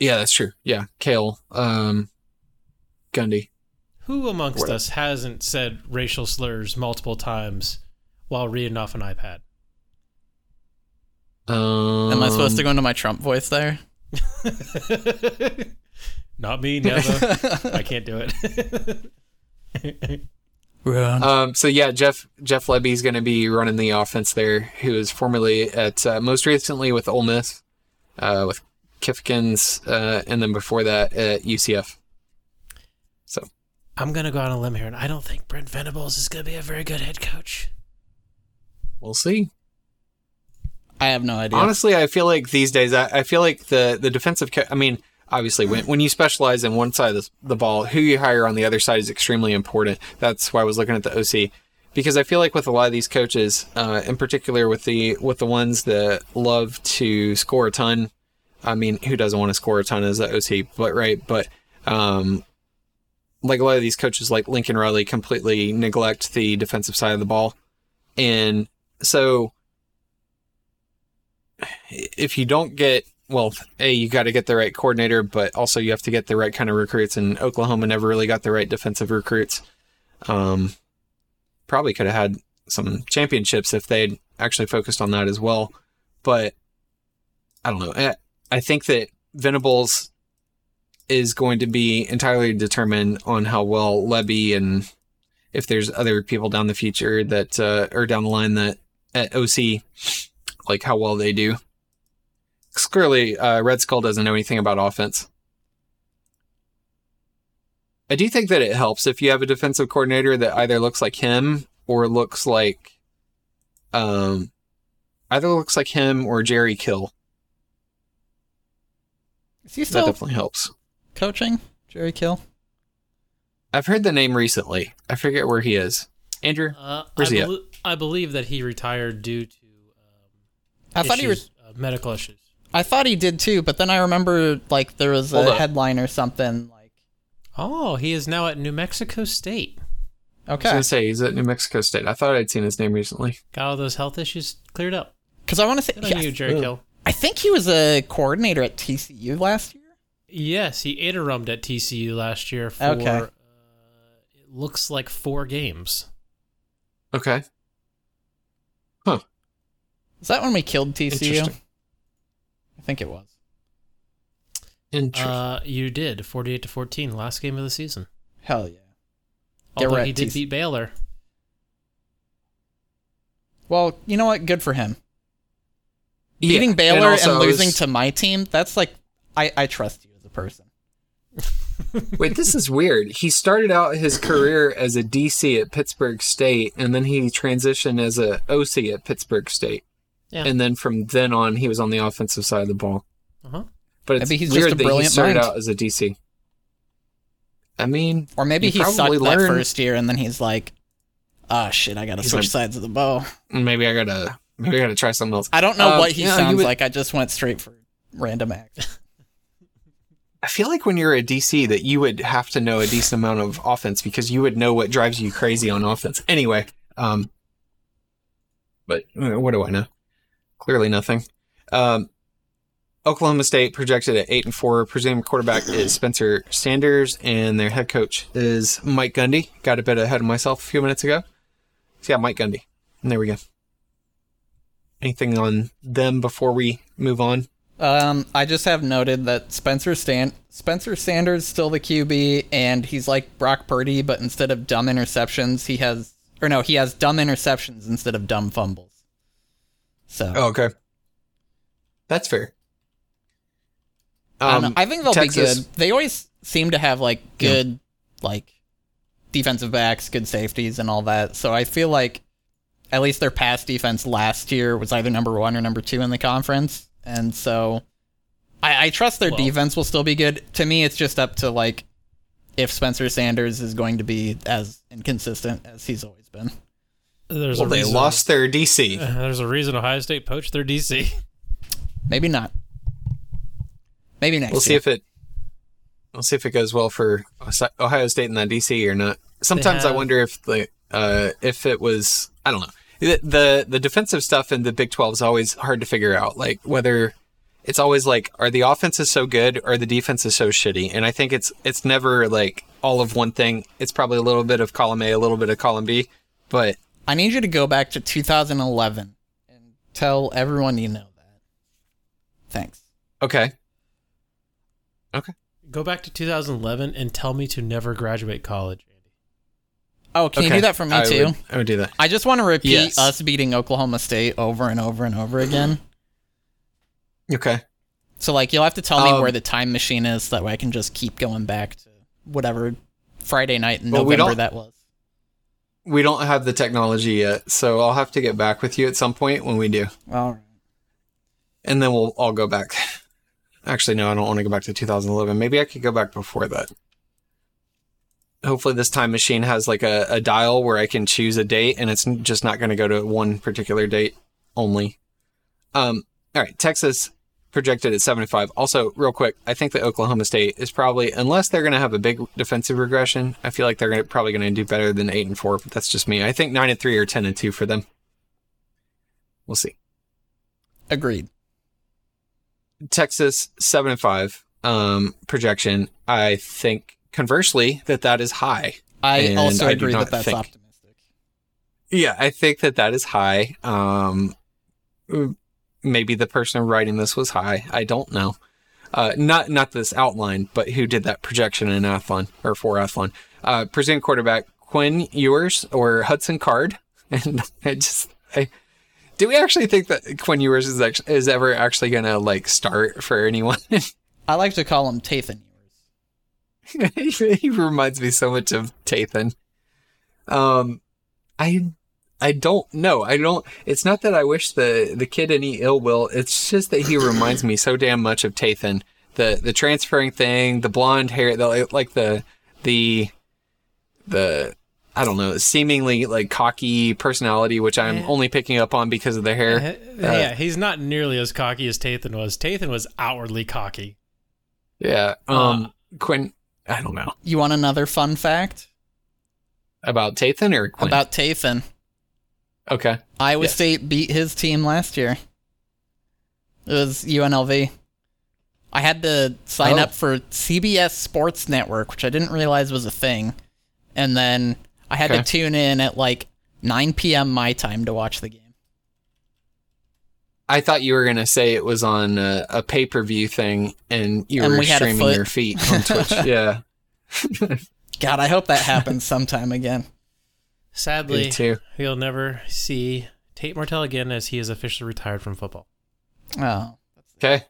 Yeah, that's true. Yeah, Cale, um, Gundy. Who amongst what- us hasn't said racial slurs multiple times while reading off an iPad? Um, Am I supposed to go into my Trump voice there? Not me, never. I can't do it. Run. Um, so yeah, Jeff Jeff Lebby's going to be running the offense there. Who was formerly at uh, most recently with Ole Miss, uh, with Kifkins, uh, and then before that at UCF. So I'm gonna go on a limb here, and I don't think Brent Venables is gonna be a very good head coach. we'll see. I have no idea. Honestly, I feel like these days, I, I feel like the the defensive. I mean, obviously, when when you specialize in one side of the, the ball, who you hire on the other side is extremely important. That's why I was looking at the OC because I feel like with a lot of these coaches, uh, in particular with the with the ones that love to score a ton. I mean, who doesn't want to score a ton as the OC? But right, but um, like a lot of these coaches, like Lincoln Riley, completely neglect the defensive side of the ball, and so if you don't get well, a you got to get the right coordinator, but also you have to get the right kind of recruits. And Oklahoma never really got the right defensive recruits. Um, probably could have had some championships if they'd actually focused on that as well. But I don't know. I, I think that Venables is going to be entirely determined on how well Lebby and if there's other people down the future that uh, or down the line that at OC like how well they do. 'Cause clearly, uh, Red Skull doesn't know anything about offense. I do think that it helps if you have a defensive coordinator that either looks like him or looks like, um, either looks like him or Jerry Kill. Is he That definitely helps. coaching? Jerry Kill? I've heard the name recently. I forget where he is. Andrew, Uh, Where's I, he at? I believe that he retired due to I thought he issues, was. uh, medical issues. I thought he did too, but then I remember like there was Hold a up. headline or something like. Oh, he is now at New Mexico State. Okay. I was Okay. gonna say he's at New Mexico State. I thought I'd seen his name recently. Got all those health issues cleared up. Because I want to say, Good on yeah, you, Jerry Kill. I think he was a coordinator at TCU last year. Yes, he interrumped at TCU last year for Okay. uh, it looks like four games. Okay. Is that when we killed TCU? Interesting. I think it was. Interesting. Uh, you did 48 to 14 last game of the season. Hell yeah. Yeah, Although we're he did TC beat Baylor. Well, you know what? Good for him. Yeah, Beating Baylor and, also I losing was- to my team, that's like, I, I trust you as a person. Wait, this is weird. He started out his career as a DC at Pittsburgh State, and then he transitioned as a OC at Pittsburgh State. Yeah. And then from then on, he was on the offensive side of the ball. Uh-huh. But it's Maybe he's just weird a that he brilliant started mind. out as a DC. I mean, Or maybe You he probably sucked that learn- first year and then he's like, ah, shit, I gotta He's switch like- sides of the bow. maybe I gotta maybe I gotta try something else. I don't know Um, what he yeah, you sounds would- like. I just went straight for random act. I feel like when you're a DC that you would have to know a decent amount of offense because you would know what drives you crazy on offense. Anyway, um, but uh, what do I know? Clearly nothing. Um, Oklahoma State projected at eight and four. Presumed quarterback is Spencer Sanders, and their head coach is Mike Gundy. Got a bit ahead of myself a few minutes ago. So yeah, Mike Gundy. And there we go. Anything on them before we move on? Um, I just have noted that Spencer Stan Spencer Sanders still the QB, and he's like Brock Purdy, but instead of dumb interceptions, he has or no, he has dumb interceptions instead of dumb fumbles. So Oh, okay. That's fair. I, Um, know. I think they'll Texas- be good. They always seem to have like good like defensive backs, good safeties, and all that. So I feel like at least their pass defense last year was either number one or number two in the conference, and so I, I trust their Well- defense will still be good. To me, it's just up to like if Spencer Sanders is going to be as inconsistent as he's always been. There's Well, a they reason, lost their DC. Uh, there's a reason Ohio State poached their DC. Maybe not. Maybe next We'll see year. if it. We'll see if it goes well for Ohio State and that DC or not. Sometimes I wonder if the uh, if it was I don't know the, the the defensive stuff in the Big Twelve is always hard to figure out. Like whether it's always like are the offenses so good or the defense is so shitty, and I think it's it's never like all of one thing. It's probably a little bit of column A, a little bit of column B, but I need you to go back to 2011 and tell everyone you know that. Thanks. okay. Okay. Go back to 2011 and tell me to never graduate college, Andy. Oh, can you do that for me I too? Would, I would do that. I just want to repeat Yes. us beating Oklahoma State over and over and over again. Okay. So like you'll have to tell me Um, where the time machine is that way I can just keep going back to whatever Friday night in Well, November that was. We don't have the technology yet, so I'll have to get back with you at some point when we do. All right. and then we'll all go back. Actually, no, I don't want to go back to 2011. Maybe I could go back before that. Hopefully, this time machine has like a, a dial where I can choose a date, and it's just not going to go to one particular date only. Um, all right, Texas projected at 75. Also, real quick, I think that Oklahoma State is probably, unless they're going to have a big defensive regression, I feel like they're gonna, probably going to do better than eight and four. But that's just me. I think nine and three or ten and two for them. We'll see. Agreed. Texas seven and five um, projection. I think conversely that that is high. I And also I agree that that's think- optimistic. Yeah, I think that that is high. Um, maybe the person writing this was high. I don't know. Uh, not not this outline, but who did that projection in Athlon or for Athlon? Uh, presumed quarterback Quinn Ewers or Hudson Card, and I just I. Do we actually think that Quinn Ewers is actually, is ever actually gonna like start for anyone? I like to call him Tathan Ewers. he reminds me so much of Tathan. Um, I I don't know. I don't. It's not that I wish the the kid any ill will. It's just that he reminds me so damn much of Tathan. The the transferring thing, the blonde hair, the like the the the I don't know, seemingly like cocky personality, which I'm Yeah. only picking up on because of the hair. Uh, yeah, he's not nearly as cocky as Tathan was. Tathan was outwardly cocky. Yeah. Um. Quinn. I don't know You want another fun fact about Tathan or Quinn. about Tathan? Okay. Iowa Yes. State beat his team last year. It was UNLV. I had to sign Oh. up for CBS Sports Network, which I didn't realize was a thing. And then I had Okay. to tune in at like 9 p.m. my time to watch the game. I thought you were gonna say it was on a, a pay per view thing, and you And were we streaming your feet on Twitch. yeah, God, I hope that happens sometime again. Me Sadly, too. he'll never see Tate Martell again as he is officially retired from football. Oh. Okay,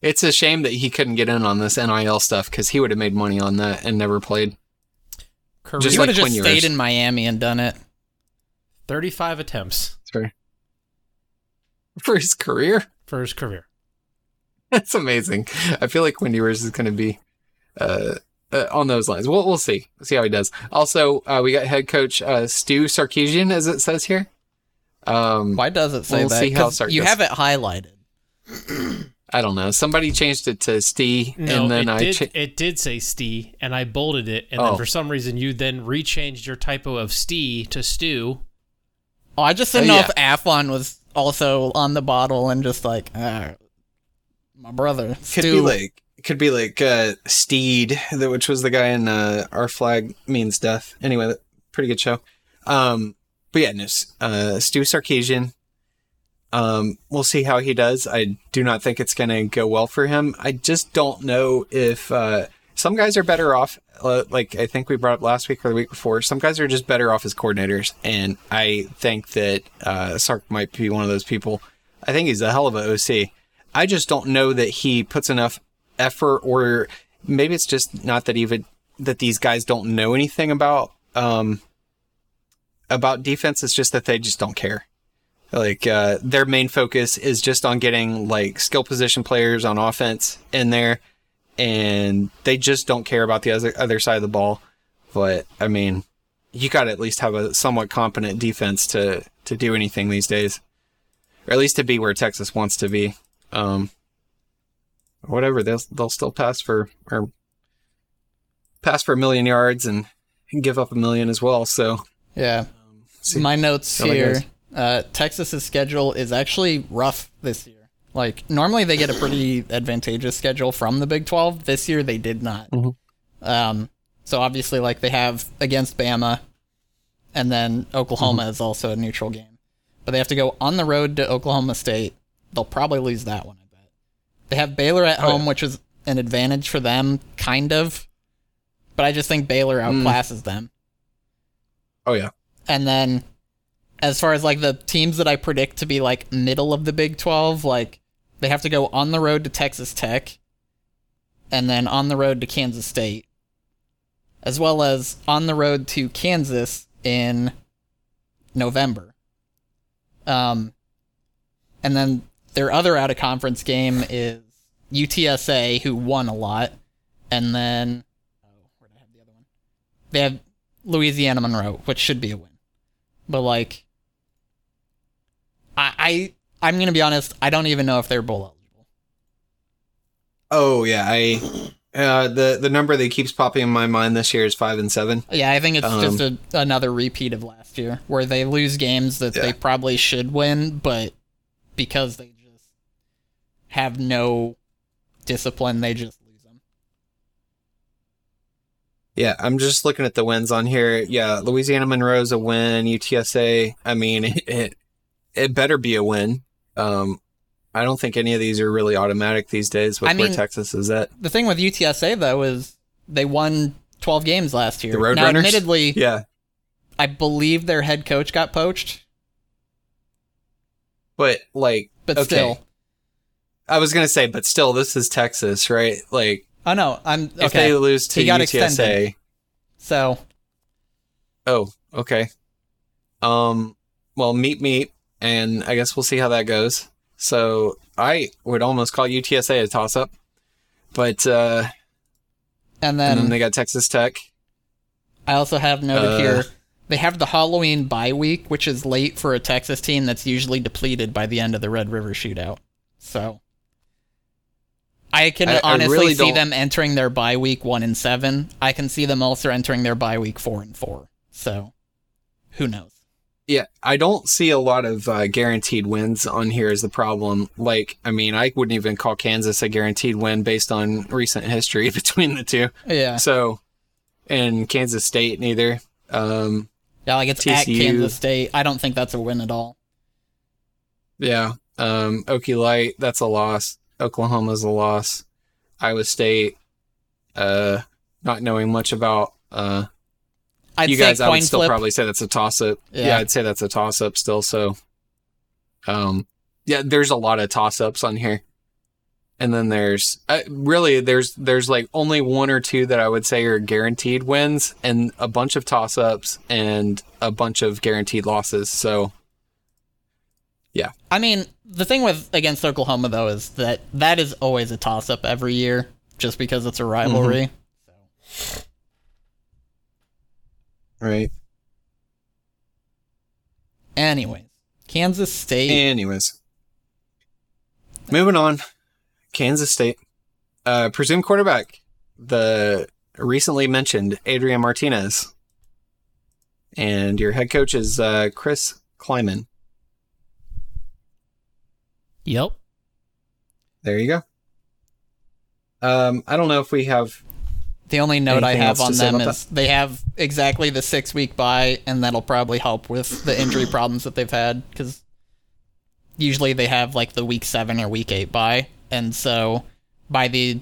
it's a shame that he couldn't get in on this NIL stuff because he would have made money on that and never played. Career, Just he like would have just Quinn stayed Ewers. in Miami and done it. 35 attempts Sorry. For his career, for his career. that's amazing. I feel like Wendy Ewers is going to be uh, uh, on those lines. We'll we'll see. We'll see how he does. Also, uh, we got head coach uh, Stu Sarkisian, as it says here. Um, Why does it say We'll that? see how 'Cause Sark you does. have it highlighted. I don't know. Somebody changed it to Stee, No, and then it I did. cha- it did say Stee, and I bolded it, and Oh. then for some reason you then rechanged your typo of Stee to Stew. Oh, I just didn't Oh, know yeah. if Athlon was also on the bottle and just like, ah, my brother. could Stu. be like could be like uh, Steed, which was the guy in uh, Our Flag Means Death. Anyway, pretty good show. Um, but yeah, no, uh, Stu Sarkisian. Um, we'll see how he does. I do not think it's going to go well for him. I just don't know if uh, some guys are better off. Uh, like I think we brought up last week or the week before. Some guys are just better off as coordinators, and I think that uh, Sark might be one of those people. I think he's a hell of a OC. I just don't know that he puts enough effort, or maybe it's just not that even that these guys don't know anything about um, about defense. It's just that they just don't care. Like uh, their main focus is just on getting like skill position players on offense in there, and they just don't care about the other other side of the ball. But I mean, you got to at least have a somewhat competent defense to to do anything these days, or at least to be where Texas wants to be. Um, whatever they'll they'll still pass for or pass for a million yards and, and give up a million as well. So Yeah. see My notes here. Uh, Texas's schedule is actually rough this year. Like normally they get a pretty advantageous schedule from the Big 12. This year they did not. Mhm. Um, so obviously, like they have against Bama, and then Oklahoma is also a neutral game, but they have to go on the road to Oklahoma State. They'll probably lose that one. They have Baylor at Oh, home, yeah. which is an advantage for them, kind of. But I just think Baylor outclasses them. oh yeah, And then as far as like the teams that I predict to be like middle of the Big 12, like they have to go on the road to Texas Tech and then on the road to Kansas State as well as on the road to Kansas in November. Um and then their other out of conference game is UTSA who won a lot and then oh, where did I have the other one? They have Louisiana Monroe, which should be a win. But like I, I I'm gonna be honest, I don't even know if they're bowl eligible. oh yeah. I uh, the the number that keeps popping in my mind this year is five and seven. Yeah, I think it's Um, just a, another repeat of last year where they lose games that they probably should win, but because they just have no discipline, they just lose them. Yeah, I'm just looking at the wins on here. Yeah, Louisiana Monroe's a win. UTSA, I mean, it it, it better be a win. Um, I don't think any of these are really automatic these days with I where Texas is at. The thing with UTSA though is they won 12 games last year. The Roadrunners? now, admittedly, Yeah, I believe their head coach got poached, but like, but Okay. still. I was gonna say, but still, this is Texas, right? Like, Oh no, I'm if okay. they lose to He got UTSA, extended. so oh, okay. Um, well, meet meet, and I guess we'll see how that goes. So I would almost call UTSA a toss up, but uh, and and then, then they got Texas Tech. I also have noted Uh, here they have the Halloween bye week, which is late for a Texas team that's usually depleted by the end of the Red River shootout. So I can I- I honestly really see don't- them entering their bye week one and seven. I can see them also entering their bye week four and four. So who knows? Yeah, I don't see a lot of uh, guaranteed wins on here is the problem. Like, I mean, I wouldn't even call Kansas a guaranteed win based on recent history between the two. Yeah. So, and Kansas State neither. Um, Yeah, like it's at Kansas State. I don't think that's a win at all. yeah, um, Okie Light, that's a loss. Oklahoma's a loss. Iowa State, uh, not knowing much about uh, I'd you guys, I would still flip. probably say that's a toss up. Yeah. Yeah. I'd say that's a toss up still. So, um, yeah, there's a lot of toss ups on here, and then there's uh, really there's there's like only one or two that I would say are guaranteed wins, and a bunch of toss ups and a bunch of guaranteed losses. So, yeah. I mean, the thing with against Oklahoma though is that that is always a toss up every year, just because it's a rivalry. right. Anyways, Kansas State. Anyways, moving on. Kansas State, uh, presumed quarterback, the recently mentioned Adrian Martinez, and your head coach is uh, Chris Klieman. Yep. There you go. Um, I don't know if we have. the only note I have on them about is they have exactly the six week buy, and that'll probably help with the injury problems that they've had because usually they have like the week seven or week eight buy, and so by the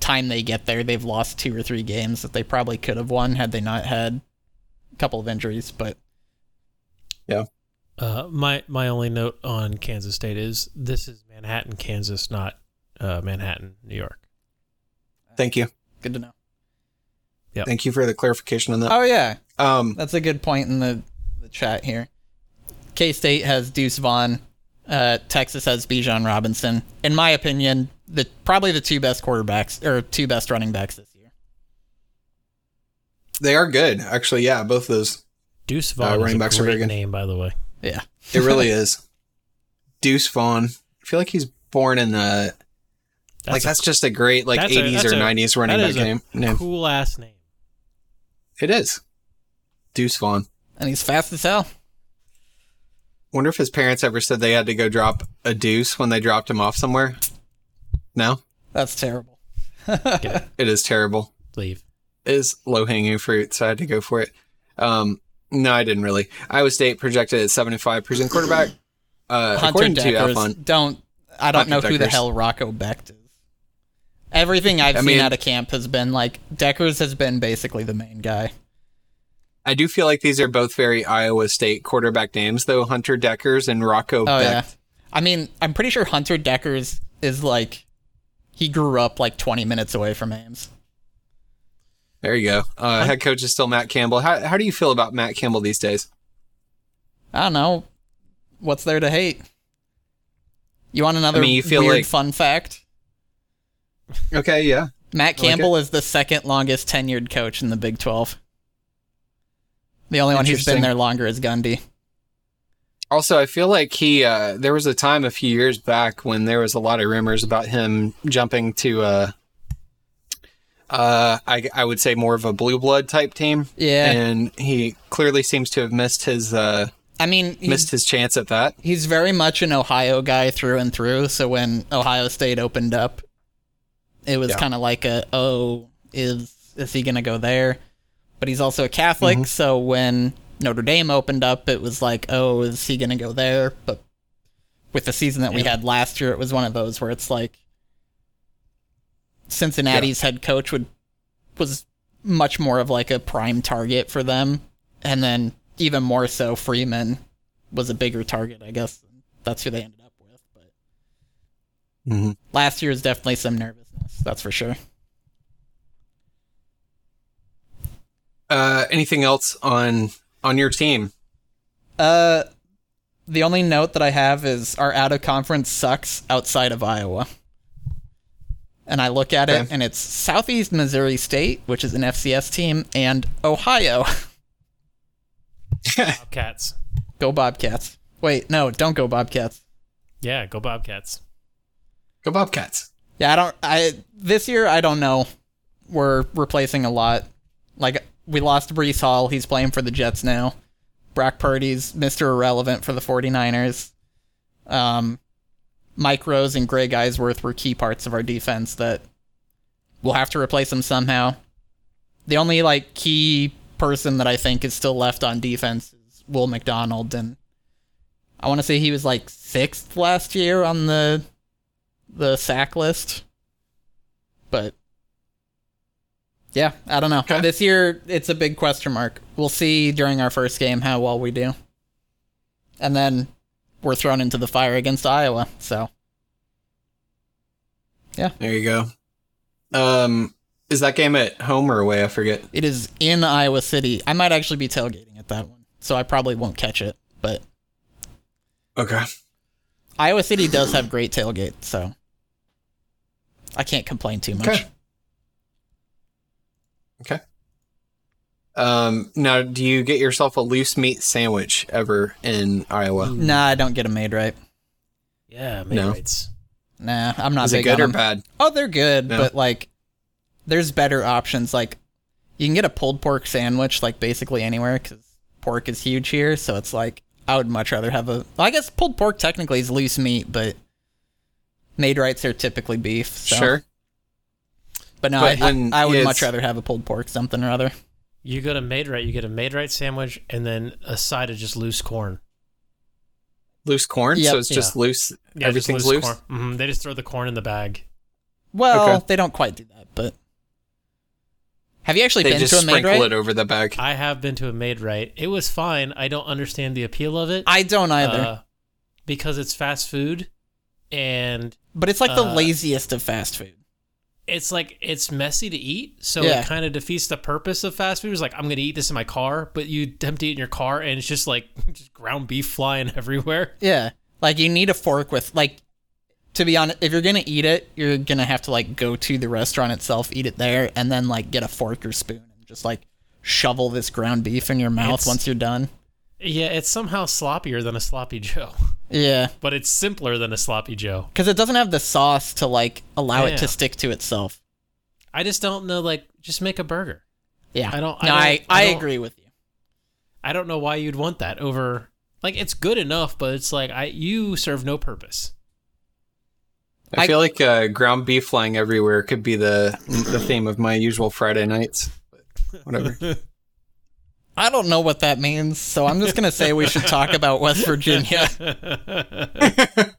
time they get there, they've lost two or three games that they probably could have won had they not had a couple of injuries. But Uh, my my only note on Kansas State is this is Manhattan, Kansas, not uh, Manhattan, New York. Thank you. Good to know. Yep. Thank you for the clarification on that. Oh yeah, Um, that's a good point in the, the chat here. K State has Deuce Vaughn. Uh, Texas has Bijan Robinson. In my opinion, the probably the two best quarterbacks or two best running backs this year. they are good, actually. Yeah, both those. Deuce Uh, Vaughn running is backs a are very good. name, by the way. Yeah. It really is. Deuce Vaughn. I feel like he's born in the like a that's just a great like that's a- 80s or a- 90s running that back a name. name. cool ass name. It is. Deuce Vaughn. And he's fast as hell. Wonder if his parents ever said they had to go drop a deuce when they dropped him off somewhere. No, That's terrible. it is terrible. Leave. It is low hanging fruit, so I had to go for it. Um, no, I didn't really. Iowa State projected at 75% quarterback. Uh, Hunter Dekkers. F1. Don't I don't Hunter know who the hell Rocco Becht is. Everything I've I seen mean- out of camp has been like Dekkers has been basically the main guy. I do feel like these are both very Iowa State quarterback names, though Hunter Dekkers and Rocco Oh Becht. yeah. I mean, I'm pretty sure Hunter Dekkers is like he grew up like 20 minutes away from Ames. There you go. Uh, head coach is still Matt Campbell. How, how do you feel about Matt Campbell these days? I don't know. What's there to hate? You want another I mean, you feel weird like- fun fact? Okay, yeah. Matt I like Campbell is the second longest tenured coach in the Big 12. The only one who's been there longer is Gundy. Also, I feel like he, uh, there was a time a few years back when there was a lot of rumors about him jumping to, uh, uh, I, I would say more of a blue blood type team. Yeah. And he clearly seems to have missed his, uh, I mean, missed his chance at that. he's very much an Ohio guy through and through. So when Ohio State opened up, it was Yeah. kind of like a, oh, is is he going to go there? But he's also a Catholic, Mm-hmm. so when Notre Dame opened up, it was like, oh, is he going to go there? But with the season that we had last year, it was one of those where it's like Cincinnati's head coach would was much more of like a prime target for them, and then even more so, Freeman was a bigger target. I guess that's who they ended up with. But Mm-hmm. last year is definitely some nervousness, that's for sure. Uh, anything else on, on your team? Uh, the only note that I have is our out of conference sucks outside of Iowa. And I look at it, and it's Southeast Missouri State, which is an FCS team, and Ohio. Bobcats. go Bobcats. Wait, no, don't go Bobcats. Yeah, go Bobcats. Go Bobcats. Yeah, I don't. I this year I don't know. We're replacing a lot. Like we lost Breece Hall. He's playing for the Jets now. Brock Purdy's Mr. Irrelevant for the 49ers. Um, Mike Rose and Greg Eisworth were key parts of our defense that we'll have to replace them somehow. The only like key person that I think is still left on defense is Will McDonald, and I want to say he was like sixth last year on the the sack list. But yeah, I don't know. Okay. This year it's a big question mark. We'll see during our first game how well we do. And then we're thrown into the fire against Iowa. So yeah. There you go. Um, is that game at home or away? I forget. it is in Iowa City. I might actually be tailgating at that one. So I probably won't catch it. But Okay. Iowa City does have great tailgate, so I can't complain too much. Okay. Okay. Um, now, do you get yourself a loose meat sandwich ever in Iowa? Nah, I don't get them made right. Yeah, No. Maidrites. Nah, I'm not Is it good on or 'em. bad? Oh, they're good, No. but like, there's better options. Like, you can get a pulled pork sandwich like basically anywhere because pork is huge here. So it's like I would much rather have a. Well, I guess pulled pork technically is loose meat, but Maidrites are typically beef. So. Sure. but no, But I, when I, I would it's- much rather have a pulled pork something or other. You go to Maidrite, you get a Maidrite sandwich and then a side of just loose corn. Loose corn, Yep. so it's just loose. Yeah, everything's just loose. Corn. hmm They just throw the corn in the bag. Well, Okay. they don't quite do that, but have you actually They been to a made sprinkle right? it over the bag. I have been to a Maidrite. It was fine. I don't understand the appeal of it. I don't either, uh, because it's fast food and but it's like the uh, laziest of fast food. It's like it's messy to eat, so Yeah. it kind of defeats the purpose of fast food. It's like I'm gonna eat this in my car, but you attempt to eat in your car, and it's just like just ground beef flying everywhere. Yeah. Like you need a fork with like to be honest, if you're gonna eat it, you're gonna have to like go to the restaurant itself, eat it there, and then like get a fork or spoon and just like shovel this ground beef in your mouth It's- once you're done. Yeah, it's somehow sloppier than a sloppy Joe, Yeah. but it's simpler than a sloppy Joe. Because it doesn't have the sauce to like allow Yeah. it to stick to itself. I just don't know. Like, just make a burger. Yeah. I don't- I No, don't- I, I I, don't- agree with you. I don't know why you'd want that over. Like, it's good enough, but it's like I you serve no purpose. I, I- feel like uh, ground beef flying everywhere could be the the theme of my usual Friday nights. But whatever. I don't know what that means, so I'm just gonna say we should talk about West Virginia.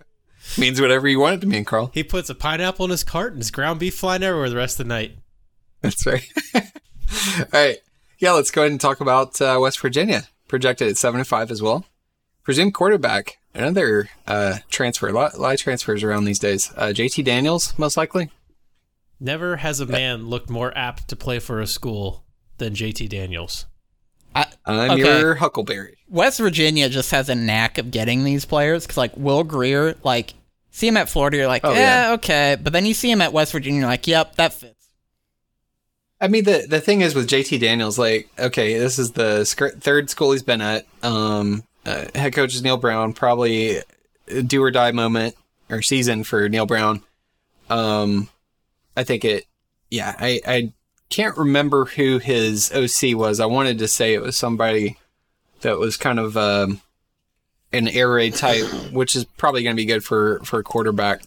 Means whatever you want it to mean, Carl. He puts a pineapple in his cart and his ground beef flying everywhere the rest of the night. That's right. All right. Yeah, let's go ahead and talk about uh, West Virginia. Projected at seven and five as well. Presumed quarterback. Another uh, transfer. A lot, a lot of transfers around these days. Uh, JT Daniels, most likely. Never has a man looked more apt to play for a school than JT Daniels. I, I'm Okay. your Huckleberry. West Virginia just has a knack of getting these players because, like, Will Grier, like, see him at Florida, you're like, Oh, yeah, okay. But then you see him at West Virginia, you're like, yep, that fits. I mean, the the thing is with JT Daniels, like, okay, this is the third school he's been at. Um, uh, head coach is Neal Brown, probably a do or die moment or season for Neal Brown. Um, I think it, yeah, I, I can't remember who his OC was. I wanted to say it was somebody that was kind of um, an air raid type, which is probably going to be good for for a quarterback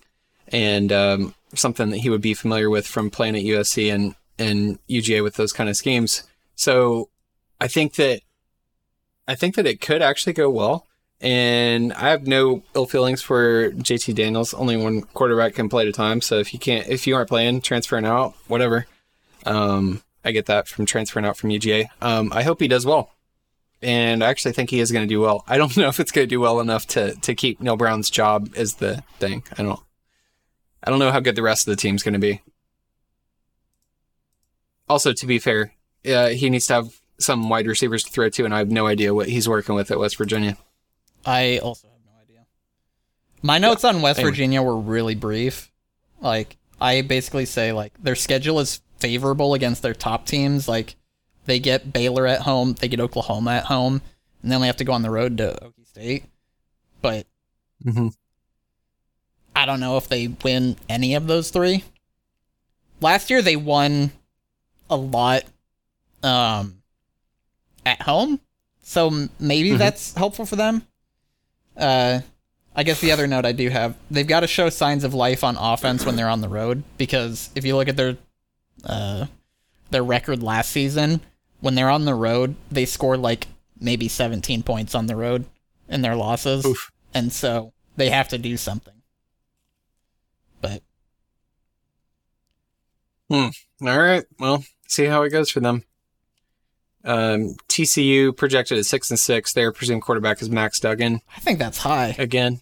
and um, something that he would be familiar with from playing at USC and and UGA with those kind of schemes. So I think that I think that it could actually go well. And I have no ill feelings for JT Daniels. Only one quarterback can play at a time. So if you can't, if you aren't playing, transferring out, whatever. Um, I get that from transferring out from UGA. Um, I hope he does well. And I actually think he is going to do well. I don't know if it's going to do well enough to to keep Neal Brown's job is the thing. I don't. I don't know how good the rest of the team's going to be. Also, to be fair, uh, he needs to have some wide receivers to throw to, and I have no idea what he's working with at West Virginia. I also have no idea. My notes on West Anyway. Virginia were really brief. Like, I basically say, like, their schedule is favorable against their top teams. Like, they get Baylor at home, they get Oklahoma at home, and then they have to go on the road to Okie State. But Mm-hmm. I don't know if they win any of those three. Last year they won a lot um at home. So maybe Mhm. that's helpful for them. Uh I guess the other note I do have, they've got to show signs of life on offense when they're on the road because if you look at their uh their record last season, when they're on the road, they score like maybe 17 points on the road in their losses Oof. and so they have to do something. But All right. Well, see how it goes for them. Um, TCU projected at six and six. Their presumed quarterback is Max Duggan I think that's high. again.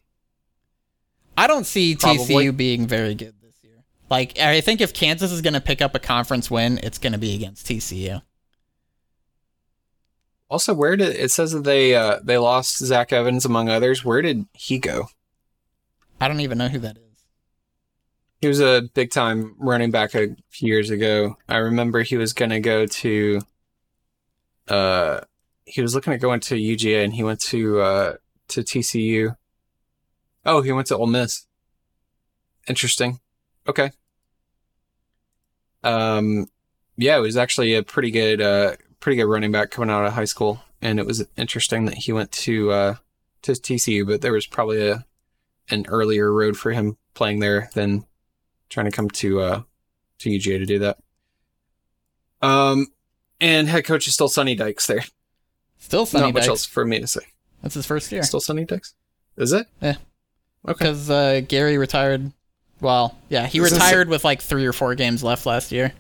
I don't see Probably. TCU being very good. Like I think if Kansas is going to pick up a conference win, it's going to be against TCU. Also, where did it says that they uh, they lost Zach Evans among others? Where did he go? I don't even know who that is. He was a big time running back a few years ago. I remember he was going to go to. Uh, he was looking at going to UGA, and he went to uh to TCU. Oh, he went to Ole Miss. Interesting. Okay. Um, yeah, it was actually a pretty good, uh, pretty good running back coming out of high school, and it was interesting that he went to uh to TCU, but there was probably a an earlier road for him playing there than trying to come to uh to UGA to do that. Um, and head coach is still Sonny Dykes there. Still Sonny Not much else for me to say. That's his first year Still Sonny Dykes. Is it? Yeah. Okay. because uh, Gary retired. Well, yeah, he retired with like three or four games left last year.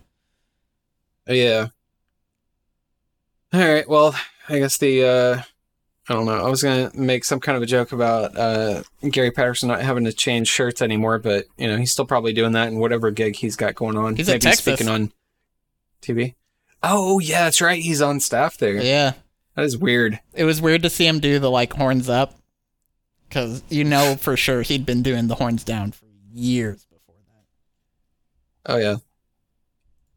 Yeah. All right. Well, I guess the uh I don't know. I was gonna make some kind of a joke about uh, Gary Patterson not having to change shirts anymore, but you know he's still probably doing that in whatever gig he's got going on. He's Maybe Texas. speaking on TV. Oh yeah, that's right. He's on staff there. Yeah. That is weird. It was weird to see him do the like horns up cuz you know for sure he'd been doing the horns down for years before that. Oh yeah,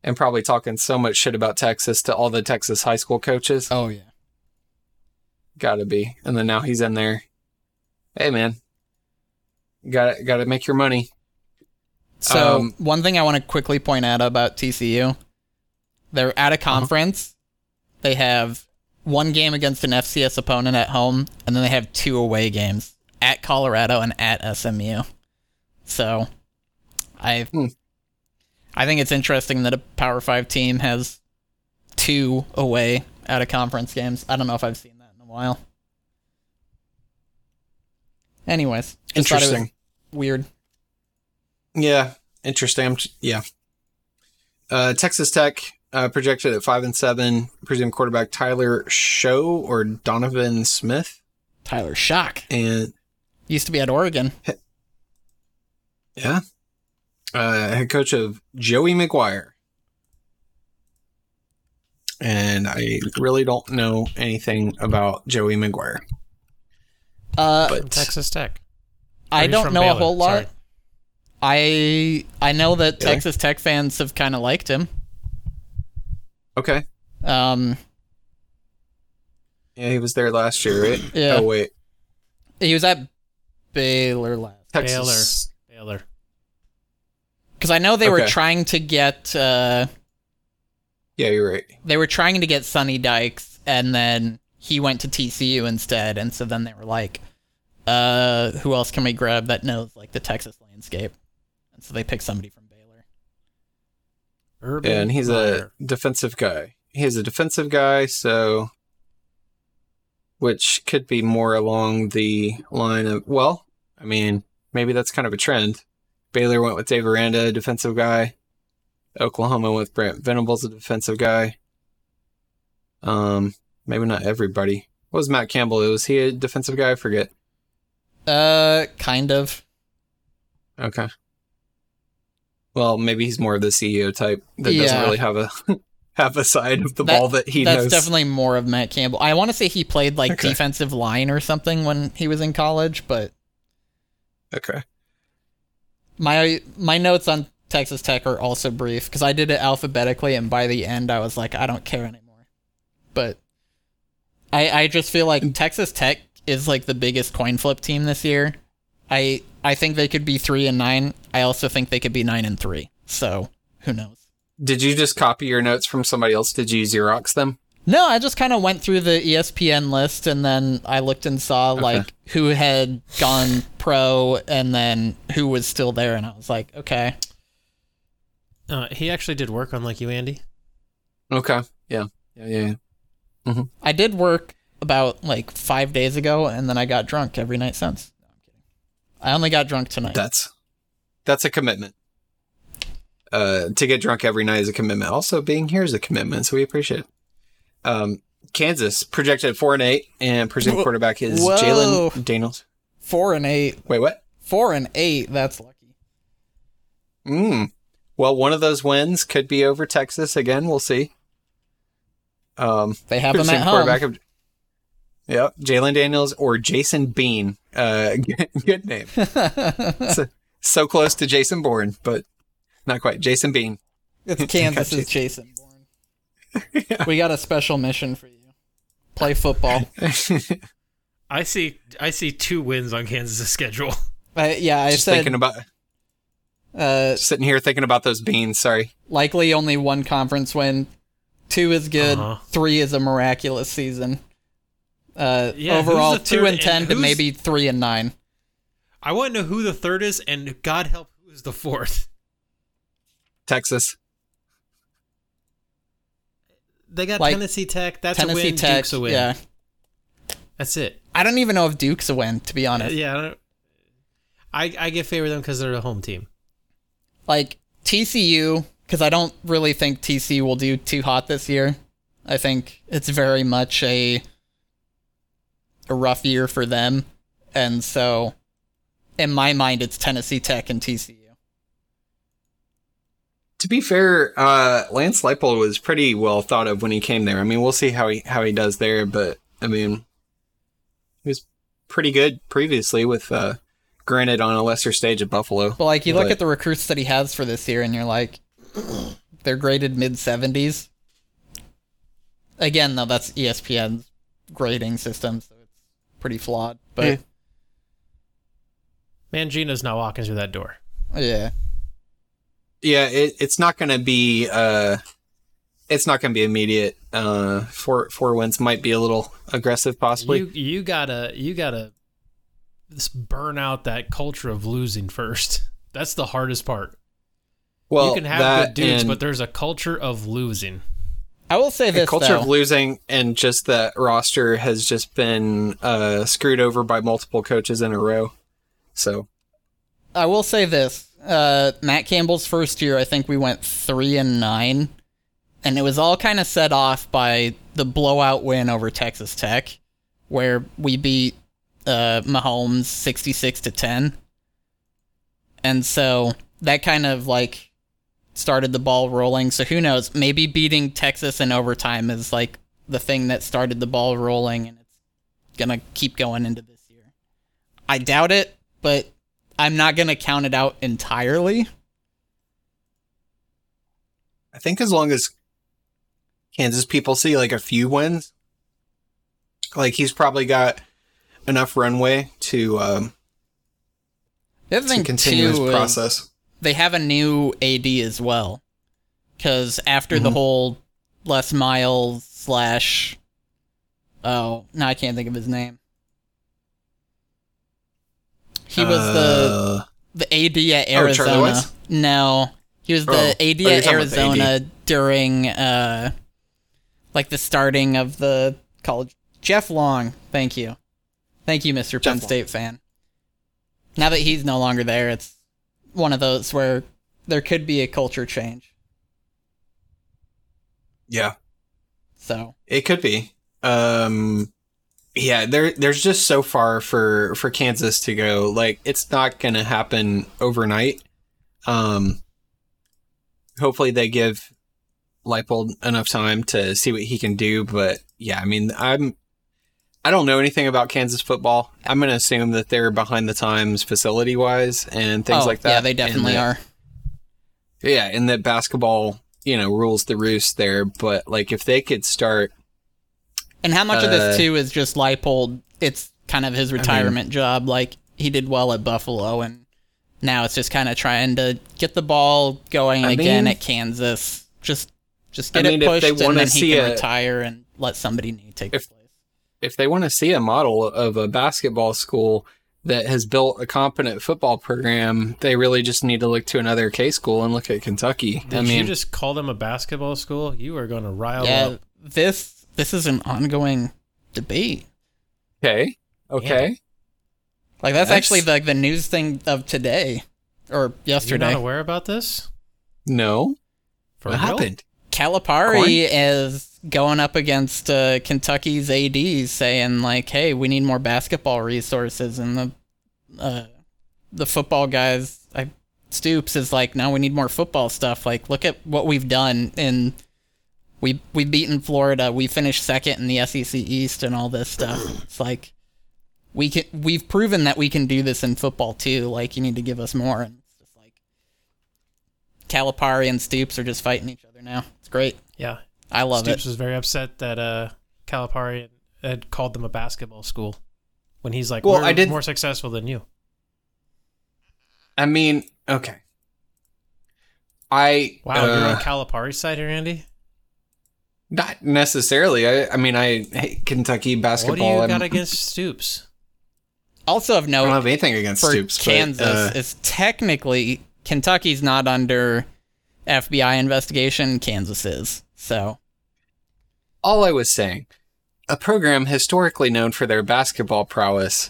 and probably talking so much shit about Texas to all the Texas high school coaches. Oh yeah. Gotta be. And then now he's in there. Hey man, got to got to make your money. So Um, one thing I want to quickly point out about TCU, they're at a conference. They have one game against an FCS opponent at home, and then they have two away games at Colorado and at SMU. So, I Hmm. I think it's interesting that a Power Five team has two away out of conference games. I don't know if I've seen that in a while. Anyways, just it was Interesting. weird. Yeah, interesting. I'm, yeah. Uh, Texas Tech uh, projected at five and seven. Presumed quarterback Tyler Shough or Donovan Smith, Tyler Shough and used to be at Oregon. Yeah, uh, head coach of Joey McGuire. And I really don't know anything about Joey McGuire, Uh, but Texas Tech. I don't from know a whole lot. sorry. I I know that Really? Texas Tech fans have kind of liked him. okay, Um, yeah, he was there last year, right? Yeah. Oh wait, he was at Baylor last Texas. Baylor. Because I know they were trying to get uh, Yeah, you're right. they were trying to get Sonny Dykes, and then he went to TCU instead, and so then they were like, uh, who else can we grab that knows like the Texas landscape? And so they picked somebody from Baylor. Urban and he's Meyer. a defensive guy. He's a defensive guy, so which could be more along the line of well, I mean, maybe that's kind of a trend. Baylor went with Dave Aranda, defensive guy. Oklahoma with Brent Venables, a defensive guy. Um, maybe not everybody. What was Matt Campbell? Was he a defensive guy? I forget. Uh, kind of. Okay. Well, maybe he's more of the CEO type that doesn't really have a have a side of the That- ball that he knows. That's knows. definitely more of Matt Campbell. I want to say he played like Okay. defensive line or something when he was in college, but okay. My my notes on Texas Tech are also brief because I did it alphabetically, and by the end I was like, I don't care anymore. But I I just feel like Texas Tech is like the biggest coin flip team this year. I I think they could be three and nine. I also think they could be nine and three. So who knows? Did you just copy your notes from somebody else? Did you Xerox them? No, I just kind of went through the ESPN list and then I looked and saw like who had gone pro and then who was still there, and I was like, okay, Uh, he actually did work on like you, Andy. Okay. Yeah. Yeah. Yeah. yeah. I did work about like five days ago, and then I got drunk every night since. No, I'm kidding. I only got drunk tonight. That's that's a commitment. Uh, to get drunk every night is a commitment. Also, being here is a commitment, so we appreciate it. Um, Kansas projected four and eight, and presumed quarterback is Whoa. Jalon Daniels. Four and eight. Wait, what? Four and eight. That's lucky. Mm. Well, one of those wins could be over Texas again. We'll see. Um, They have presumed at home. of. Yep, Jalon Daniels or Jason Bean. Uh, good, good name. so, so close to Jason Bourne, but not quite. Jason Bean. It's Kansas's Jason Bourne. We got a special mission for you. Play football. I see. I see two wins on Kansas' schedule. Uh, yeah, I Just said thinking about uh, sitting here thinking about those beans. Sorry. likely only one conference win. Two is good. Uh-huh. Three is a miraculous season. Uh, Yeah, overall, the two third and ten and to maybe three and nine. I want to know who the third is, and God help who is the fourth. Texas. They got Like, Tennessee Tech. That's Tennessee a win. Tech. Duke's a win. Yeah, That's it. I don't even know if Duke's a win to be honest. Yeah. I, don't, I, I get favor them because they're the home team. Like TCU, because I don't really think TCU will do too hot this year. I think it's very much a a rough year for them, and so in my mind, it's Tennessee Tech and TCU. To be fair, uh, Lance Leipold was pretty well thought of when he came there. I mean, we'll see how he how he does there, but I mean, he was pretty good previously with, uh, granted, on a lesser stage at Buffalo. But like you look at the recruits that he has for this year, and you're like, they're graded mid seventies. Again, though, that's ESPN's grading system, so it's pretty flawed. But Mangino's not walking through that door. yeah, Yeah, it, it's not going to be. Uh, it's not going to be immediate. Uh, four four wins might be a little aggressive, possibly. You you gotta you gotta burn out that culture of losing first. That's the hardest part. well, you can have good dudes, and but there's a culture of losing. I will say this: the culture though. of losing and just that roster has just been uh, screwed over by multiple coaches in a row. So I will say this. Uh, Matt Campbell's first year, I think we went three and nine, and it was all kind of set off by the blowout win over Texas Tech, where we beat uh, Mahomes sixty-six to ten, and so that kind of like started the ball rolling. So who knows? Maybe beating Texas in overtime is like the thing that started the ball rolling, and it's gonna keep going into this year. I doubt it, but I'm not gonna count it out entirely. I think as long as Kansas people see like a few wins, like he's probably got enough runway to um, The other to thing continue too is process. they have a new AD as well, because after the Mhm. whole Les Miles slash, oh, now I can't think of his name. He was the Uh, the AD at Oh, Arizona. Wentz? no, he was the Oh. AD Oh, at talking about the Arizona during uh, like the starting of the college. Jeff Long, thank you, thank you, Mister Penn Long. State fan. Now that he's no longer there, it's one of those where there could be a culture change. yeah, So it could be. Um, yeah, there there's just so far for for Kansas to go. Like it's not going to happen overnight. Um, hopefully they give Leipold enough time to see what he can do. But yeah, I mean, I'm I don't know anything about Kansas football. I'm going to assume that they're behind the times facility wise and things oh, like that. Yeah, they definitely that- are. Yeah, and that basketball, you know, rules the roost there. But like, if they could start And how much of this Uh, too is just Leipold? It's kind of his retirement job. Like he did well at Buffalo, and now it's just kind of trying to get the ball going I again mean- at Kansas. Just, just I get mean, it if pushed, they and wanna then he see can a- retire and let somebody new take If- his place. if they want to see a model of a basketball school that has built a competent football program, they really just need to look to another K school and look at Kentucky. Did I mean, you just call them a basketball school? You are going to rile Yeah, up. this this is an ongoing debate. okay, okay. Like that's, That's- actually like the news thing of today or yesterday. You're not aware about this? No, For what real? happened? Calipari is going up against uh, Kentucky's AD, saying like, "Hey, we need more basketball resources," and the uh, the football guys, I, Stoops is like, "No, we need more football stuff. Like, look at what we've done, and we we beaten Florida. We finished second in the SEC East, and all this stuff. It's like we can we've proven that we can do this in football too. Like, you need to give us more." And it's just like Calipari and Stoops are just fighting each other now. It's great. Yeah. I love Stoops it. Stoops was very upset that uh, Calipari had called them a basketball school when he's like, Well, I did- more successful than you. I mean, okay. I Wow, you're uh, on Calipari's side here, Andy? Not necessarily. I, I mean, I hate Kentucky What basketball. do you I'm- got against Stoops? Also of I don't have anything against for Stoops, but, Kansas uh, is technically Kentucky's not under FBI investigation. Kansas is. So all I was saying, a program historically known for their basketball prowess,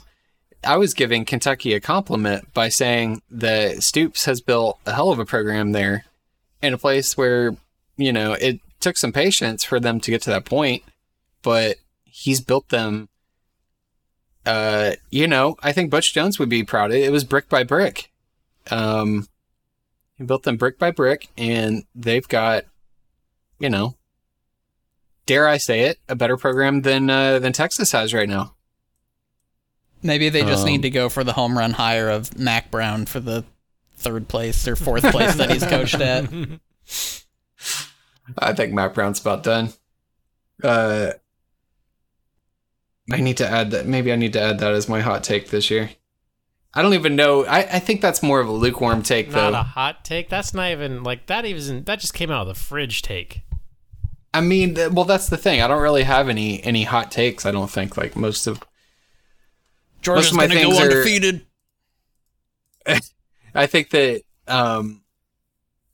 I was giving Kentucky a compliment by saying that Stoops has built a hell of a program there in a place where, you know, it took some patience for them to get to that point, but he's built them uh, you know, I think Butch Jones would be proud. It, it was brick by brick. Um, he built them brick by brick, and they've got, you know, dare I say it, a better program than uh, than Texas has right now. Maybe they just Um, need to go for the home run hire of Mack Brown for the third place or fourth place that he's coached at. I think Mack Brown's about done. Uh, I need to add that. Maybe I need to add that as my hot take this year. I don't even know. I, I think that's more of a lukewarm take, Not though. a hot take. That's not even like that. Even that just came out of the fridge take. I mean, th- well, that's the thing. I don't really have any any hot takes. I don't think like most of. Georgia's my going to go things are- undefeated. I think that um,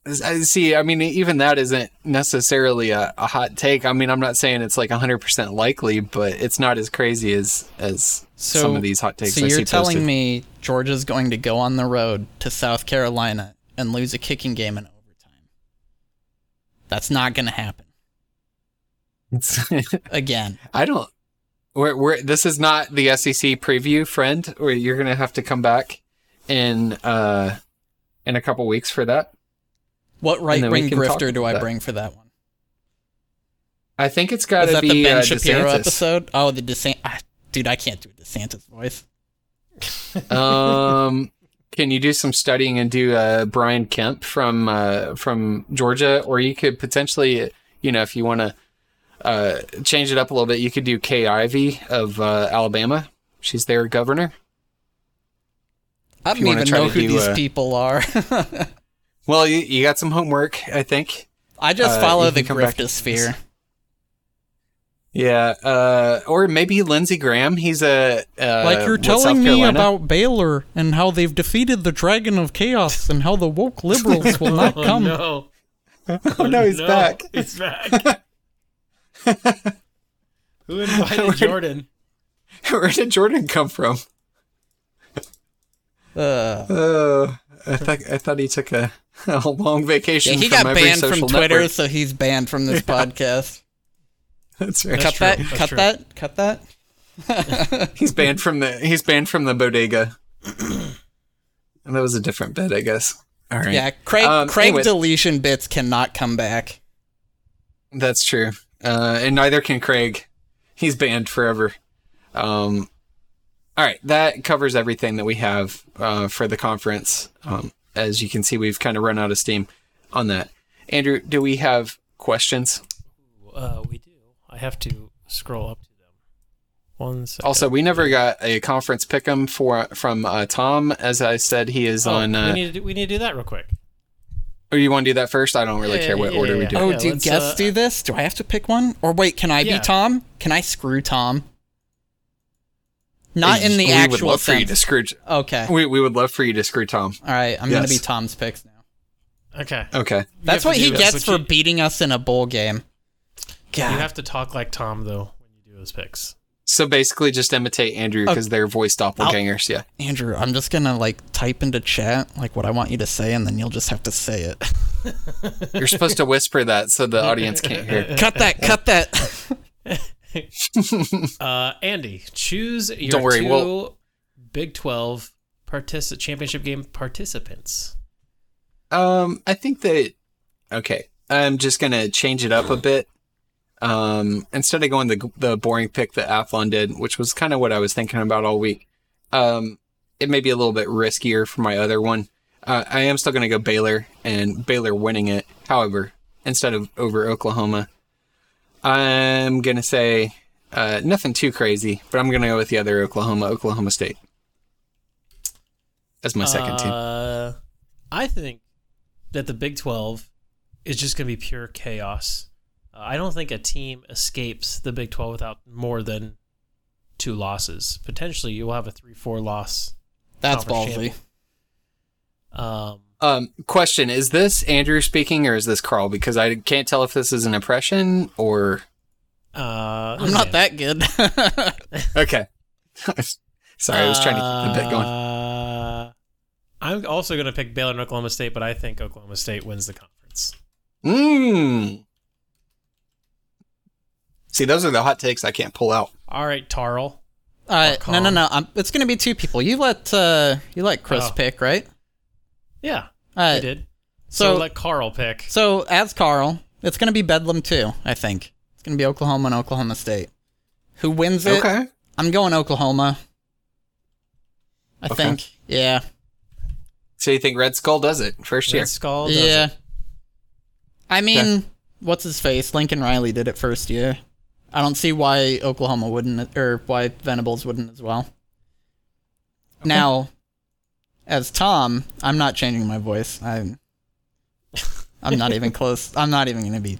I see. I mean, even that isn't necessarily a, a hot take. I mean, I'm not saying it's like 100 percent likely, but it's not as crazy as as So- some of these hot takes. So I you're telling posted. me Georgia's going to go on the road to South Carolina and lose a kicking game in overtime? That's not going to happen again. I don't. We're, we're, this is not the SEC preview, friend. Or you're gonna have to come back in uh in a couple weeks for that. What right wing grifter do I that. bring for that one? I think it's got to be the Ben uh, Shapiro DeSantis. episode? Oh, the DeSantis. Ah, dude, I can't do a DeSantis voice. um, can you do some studying and do uh, Brian Kemp from uh, from Georgia, or you could potentially, you know, if you want to uh, change it up a little bit, you could do Kay Ivey of uh, Alabama. She's their governor. I don't even know who do, these uh, people are. Well, you, you got some homework, I think. I just uh, follow you the can come back to griftosphere. Yeah, uh, or maybe Lindsey Graham. He's a uh, like you're telling me about Baylor and how they've defeated the Dragon of Chaos and how the woke liberals will not Oh come. no! Oh no, he's No, back. He's back. Who invited Jordan? Where did Jordan come from? Uh, Uh, I thought I thought he took a, a long vacation. yeah, he from got every banned from Twitter, network. so he's banned from this podcast. That's right. That's cut true, that. that's Cut true. that. Cut that. He's banned from the he's banned from the bodega. and that was a different bit, I guess. All right. Yeah, Craig. Um, Craig anyway. deletion bits cannot come back. That's true. Uh, and neither can Craig. He's banned forever. Um, all right, that covers everything that we have uh, for the conference. Um, as you can see, we've kind of run out of steam on that. Andrew, do we have questions? Uh, we do. I have to scroll up to them. One second. Also, we never got a conference pick'em for from uh, Tom. As I said, he is Oh, on. Uh, we need to do, we need to do that real quick. or you want to do that first? I don't really Yeah, care what yeah, order yeah, we do. Oh, Yeah, do let's, guests uh, do this? Do I have to pick one? Or wait, can I Yeah. be Tom? Can I screw Tom? Not in the we actual would love for you sense. to screw. Okay. We, we would love for you to screw Tom. All right. I'm gonna Yes. be Tom's picks now. Okay. Okay. That's what he gets that's for you- beating us in a bowl game. You God. have to talk like Tom though when you do those picks. So basically, just imitate Andrew oh. because they're voice doppelgangers. Yeah. Andrew, I'm just gonna like type into chat like what I want you to say, and then you'll just have to say it. You're supposed to whisper that so the audience can't hear. cut that! Cut that! Uh, Andy, choose your Don't worry, 2 we'll- Big Twelve partici- championship game participants. Um, I think that okay. I'm just gonna change it up a bit. Um, instead of going the the boring pick that Athlon did, which was kind of what I was thinking about all week. Um, it may be a little bit riskier for my other one. Uh, I am still gonna go Baylor and Baylor winning it. However, instead of over Oklahoma, I'm gonna say uh, nothing too crazy, but I'm gonna go with the other Oklahoma, Oklahoma State, as my second team. Uh, I think that the Big 12 is just going to be pure chaos. Uh, I don't think a team escapes the Big 12 without more than two losses. Potentially, you will have a 3 4 loss. That's Conference ballsy. Um, Um, question: Is this Andrew speaking or is this Carl? Because I can't tell if this is an impression or uh, I'm not that good. okay. Sorry, I was trying to keep the bit going. Uh, I'm also going to pick Baylor and Oklahoma State, but I think Oklahoma State wins the conference. Mmm. See, those are the hot takes I can't pull out. All right, Tarl. Uh, no, no, calm. no. Um, it's gonna be two people. You let uh, you let Chris Oh. pick, right? Yeah, Uh, I did. So, So, let Carl pick. so as Carl, it's gonna be Bedlam too. I think it's gonna be Oklahoma and Oklahoma State. Who wins it? Okay. I'm going Oklahoma. I Okay. think. Yeah. So you think Red Skull does it first year? Red Skull. does yeah. it. I mean, what's his face? Lincoln Riley did it first year. I don't see why Oklahoma wouldn't, or why Venables wouldn't as well. Now, as Tom, I'm not changing my voice. I'm, I'm not even close. I'm not even going to be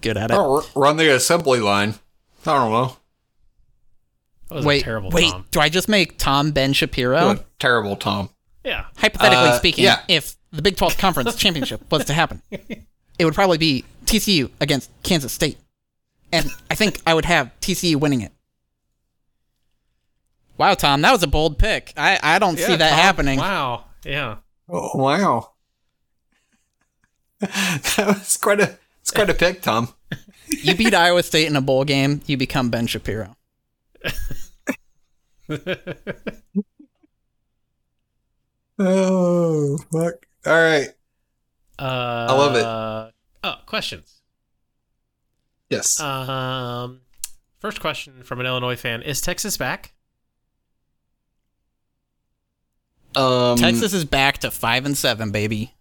good at it. Oh, run the assembly line. I don't know. That was wait, a terrible wait. Tom. Do I just make Tom Ben Shapiro? Doing Terrible, Tom. Yeah. Hypothetically Uh, speaking, yeah. if the Big 12 Conference Championship was to happen, it would probably be TCU against Kansas State. And I think I would have TCU winning it. Wow, Tom, that was a bold pick. I, I don't see that Tom. happening. Wow. Yeah. Oh wow. that was quite a it's quite a pick, Tom. You beat Iowa State in a bowl game, you become Ben Shapiro. Oh fuck. All right. Uh, I love it. Oh, questions. Yes. Um, first question from an Illinois fan: Is Texas back? Um Texas is back to 5 and 7, baby.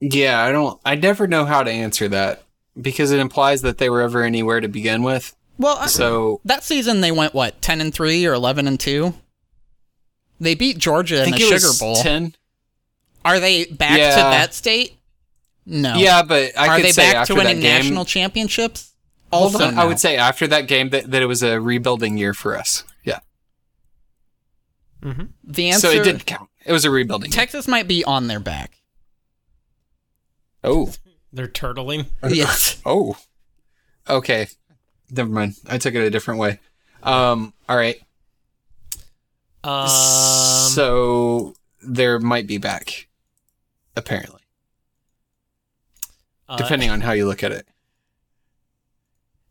Yeah, I don't I never know how to answer that because it implies that they were ever anywhere to begin with. Well, I- So that season they went what, 10 and 3 or 11 and 2? They beat Georgia in the Sugar Bowl. ten. Are they back to that state? No. Yeah, but I Are they back to winning game, national championships? Also, I no. would say after that game that, that it was a rebuilding year for us. Yeah. Mm-hmm. the answer. so it didn't count. It was a rebuilding. year. Texas might be on their back. Oh. They're turtling. yes. Oh. Okay. Never mind. I took it a different way. Um all right. Um, so there might be back apparently, uh, depending on how you look at it.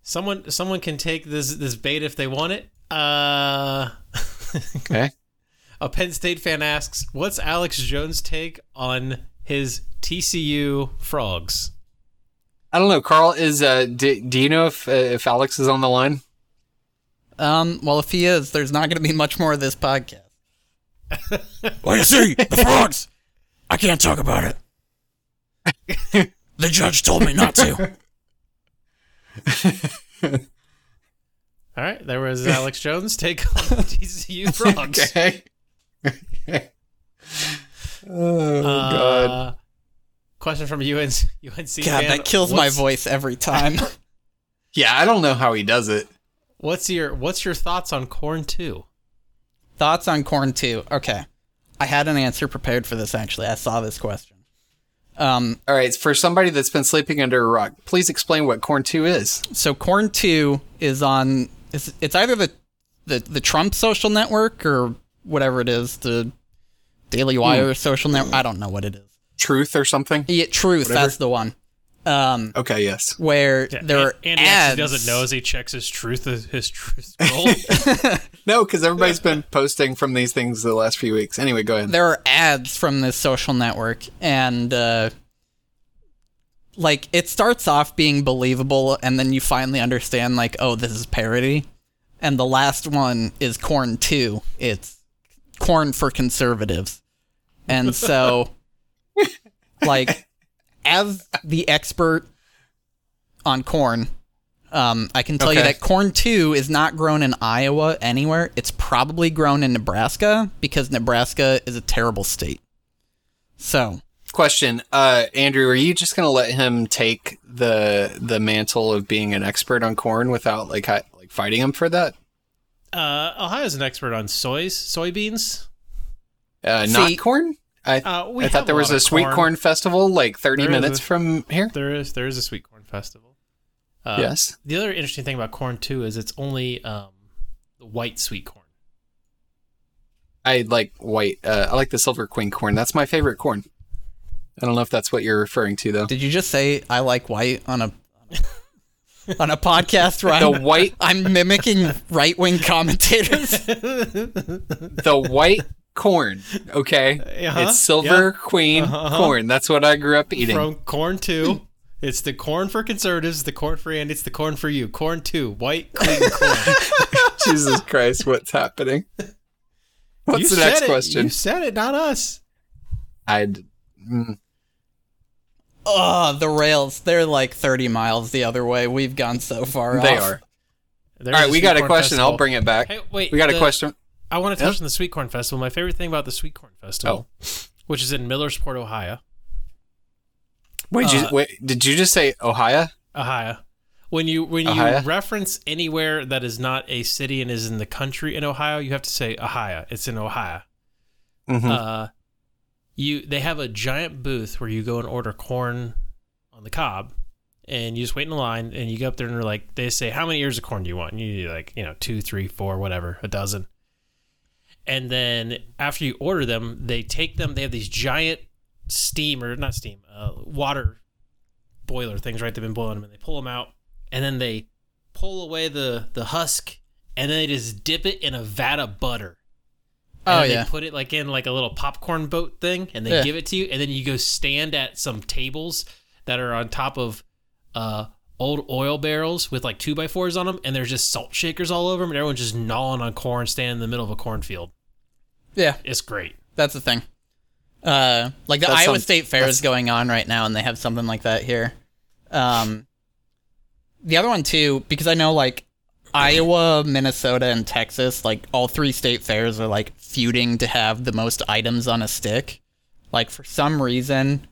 someone someone can take this this bait if they want it. Uh, Okay. A Penn State fan asks, "What's Alex Jones' take on his TCU frogs?" I don't know. Carl is. Uh, do, do you know if uh, if Alex is on the line? Um. Well, if he is, there's not going to be much more of this podcast. Well, you see, the frogs. I can't talk about it. the judge told me not to. All right, there was Alex Jones' take on TCU frogs. Okay. oh God. Uh, question from UNC. UNC God, fan, that kills my voice every time. Yeah, I don't know how he does it. What's your What's your thoughts on Corn Two? Thoughts on corn two? Okay, I had an answer prepared for this. Actually, I saw this question. Um. All right, for somebody that's been sleeping under a rock, please explain what Corn Two is. So corn two is on. It's, it's either the, the the Trump social network or whatever it is, the Daily Wire social network. I don't know what it is. Truth or something? Yeah, Truth. Whatever. That's the one. Um, Okay, yes. where there are Andy ads. actually doesn't know as he checks his truth his truth scroll. No, because everybody's been posting from these things the last few weeks. Anyway, go ahead. there are ads from this social network and uh like it starts off being believable and then you finally understand like oh this is parody and the last one is corn 2 it's corn for conservatives and so like as the expert on corn um, I can tell you that corn 2 is not grown in Iowa anywhere. It's probably grown in Nebraska because Nebraska is a terrible state. So, Question, uh, Andrew, are you just gonna let him take the the mantle of being an expert on corn without like hi- like fighting him for that? Uh, Ohio's an expert on soys, soybeans. Uh, See- corn. I Uh, we I thought there a was a sweet corn. corn festival like thirty There is minutes a- from here. There is there is a sweet corn festival. Uh, yes. The other interesting thing about corn too is it's only um, the white sweet corn. I like white. Uh, I like the silver queen corn. That's my favorite corn. I don't know if that's what you're referring to though. did you just say I like white on a on a podcast where The I'm, white, I'm mimicking right wing commentators. the white corn. Okay, Uh-huh, it's silver yeah. queen Uh-huh. corn. That's what I grew up eating. From corn two. It's the corn for conservatives, the corn for and it's the corn for you. Corn two, white clean corn. Jesus Christ, what's happening? What's You the said next it. question? You said it, not us. I'd. mm, oh, the rails. They're like 30 miles the other way. We've gone so far They off. are. There's All right, we got a question. Festival. I'll bring it back. Hey, wait. we got a question. I want to touch Yep. on the Sweet Corn Festival. My favorite thing about the Sweet Corn Festival, which is in Millersport, Ohio. Wait, you, uh, wait, did you just say Ohio? Ohio. When you when you Ohio? reference anywhere that is not a city and is in the country in Ohio, you have to say Ohio. It's in Ohio. Mhm. Uh, you they have a giant booth where you go and order corn on the cob, and you just wait in line, and you go up there and they're like, they say, how many ears of corn do you want? And you like you know two, three, four, whatever, a dozen. And then after you order them, they take them. They have these giant steam or not steam, uh, water boiler things, right? They've been boiling them, and they pull them out, and then they pull away the the husk, and then they just dip it in a vat of butter. And Oh, then yeah. They put it like in like a little popcorn boat thing, and they Yeah. give it to you, and then you go stand at some tables that are on top of uh old oil barrels with like two by fours on them, and there's just salt shakers all over them, and everyone's just gnawing on corn, standing in the middle of a cornfield. Yeah, It's great. that's the thing. Uh, like the That Iowa sounds- State Fair is going on right now, and they have something like that here. Um, the other one too, because I know like Iowa, Minnesota, and Texas, like all three state fairs are like feuding to have the most items on a stick. Like for some reason,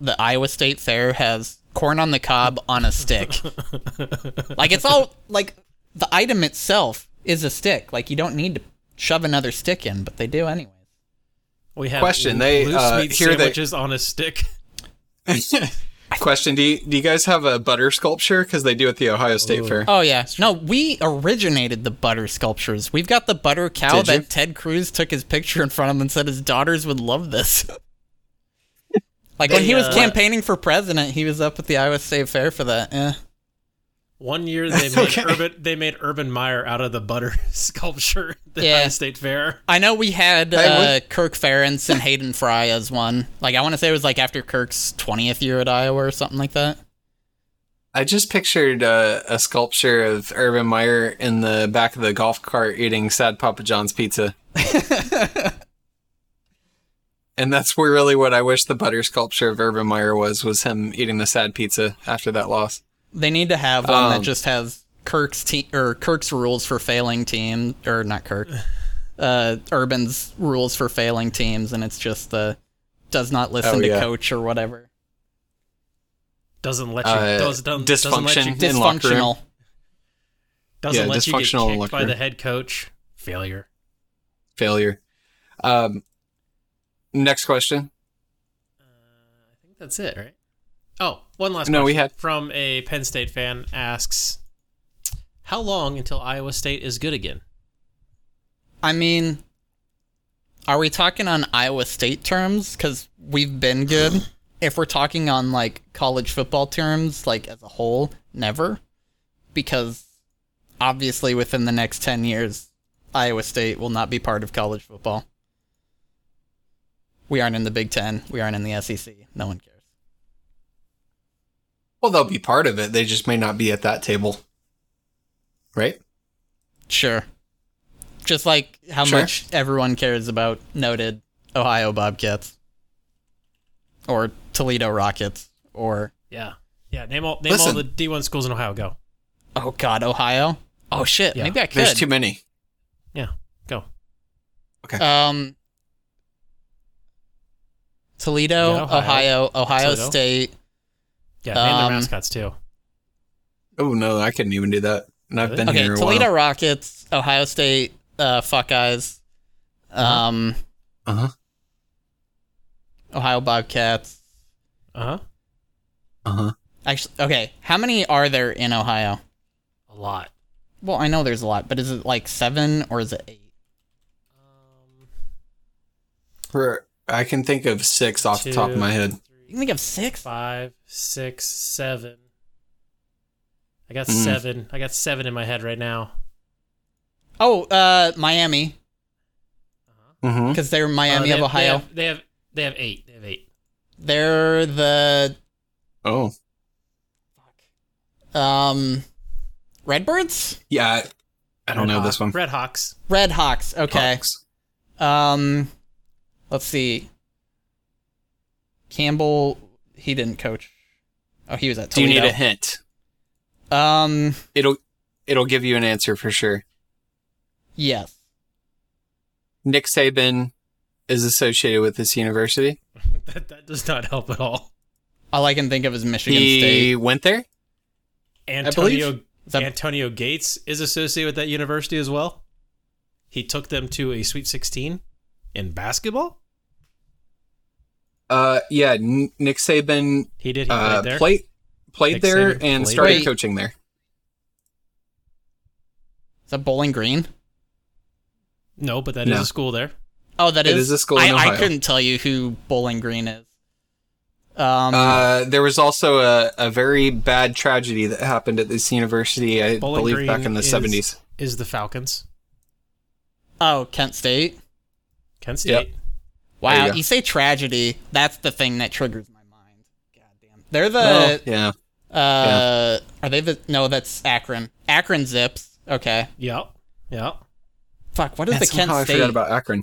the Iowa State Fair has corn on the cob on a stick. like it's all like the item itself is a stick. Like you don't need to shove another stick in, but they do anyways. We have Question, they, loose uh, meat here they- sandwiches on a stick. Question: Do you, do you guys have a butter sculpture? Because they do at the Ohio State Fair. Oh yeah. No, we originated the butter sculptures. We've got the butter cow Did you? that Ted Cruz took his picture in front of and said his daughters would love this. like when They, he was uh, campaigning for president, he was up at the Iowa State Fair for that. Eh. One year they made Okay. Urban they made Urban Meyer out of the butter sculpture at the Yeah. State Fair. I know we had Hey, uh, Kirk Ferentz and Hayden Fry as one. Like I want to say it was like after Kirk's twentieth year at Iowa or something like that. I just pictured uh, a sculpture of Urban Meyer in the back of the golf cart eating sad Papa John's pizza. and that's really what I wish the butter sculpture of Urban Meyer was was him eating the sad pizza after that loss. They need to have one that Um, just has Kirk's te- or Kirk's rules for failing team or not Kirk. Uh, Urban's rules for failing teams, and it's just the does not listen Oh, to yeah. coach or whatever. Doesn't let you Uh, does, doesn't, doesn't let you dysfunction. In locker room. Dysfunctional. doesn't Yeah, let you get dysfunctional in kicked locker by room. the head coach. Failure. Failure. Um, next question. I think that's it, right? Oh, one last No, question. we had- from a Penn State fan asks How long until Iowa State is good again? I mean, are we talking on Iowa State terms? Because we've been good. If we're talking on like college football terms, like as a whole, never. Because obviously, within the next 10 years, Iowa State will not be part of college football. We aren't in the Big Ten. We aren't in the SEC. No one cares. Well, they'll be part of it. They just may not be at that table. Right? Sure. Just like how Sure. Much everyone cares about noted Ohio Bobcats. Or Toledo Rockets. Or Yeah. Yeah. Name all name all the D one schools in Ohio. Go. Oh God, Ohio. Oh shit, Yeah. maybe I could. There's too many. Yeah. Go. Okay. Um, Toledo, Yeah, Ohio. Ohio, Ohio, Toledo. State. Yeah. Name their Um, mascots too. Oh no, I couldn't even do that. And I've been Okay, here a Toledo while. Rockets, Ohio State, uh, Fuckeyes, um, Uh huh. Ohio Bobcats. Uh huh. Uh huh. Actually, okay, how many are there in Ohio? A lot. Well, I know there's a lot, but is it like seven or is it eight? Um, For I can think of six off the top of my head. You can think of six. Five, six, seven. I got Mm. seven. I got seven in my head right now. Oh, uh, Miami, Mm-hmm. because they're Miami Uh, they of have- they Ohio. have- They have, they have eight. They have eight. They're the Oh, um, Redbirds, yeah. I don't Red know Hawk- this one. Red Hawks. Red Hawks. Okay. Hawks. Um, let's see. Campbell, he didn't coach. Oh, he was at Toledo. Do you need a hint? Um, It'll it'll give you an answer for sure. yes. Nick Saban is associated with this university. that, that does not help at all. All I can think of is Michigan he State. He went there. Antonio that- Antonio Gates is associated with that university as well. He took them to a Sweet 16 in basketball. Uh, yeah. Nick Saban He did. He uh, played there. played played Nick there Saban and played started there? coaching there. Is that Bowling Green? No, but that is No. a school there. Oh, that It is. is a school in I, I couldn't tell you who Bowling Green is. Um, Uh, there was also a, a very bad tragedy that happened at this university. I Bowling believe Green back in the is- seventies. Is the Falcons oh, Kent State. Kent Yep. State? Wow, you you, say tragedy. That's the thing that triggers my mind. God damn. They're the. Well, yeah. uh, Are they the. No, that's Akron. Akron Zips. Okay. Yep. Yep. Fuck, what is And the Kent somehow I State? forgot about Akron.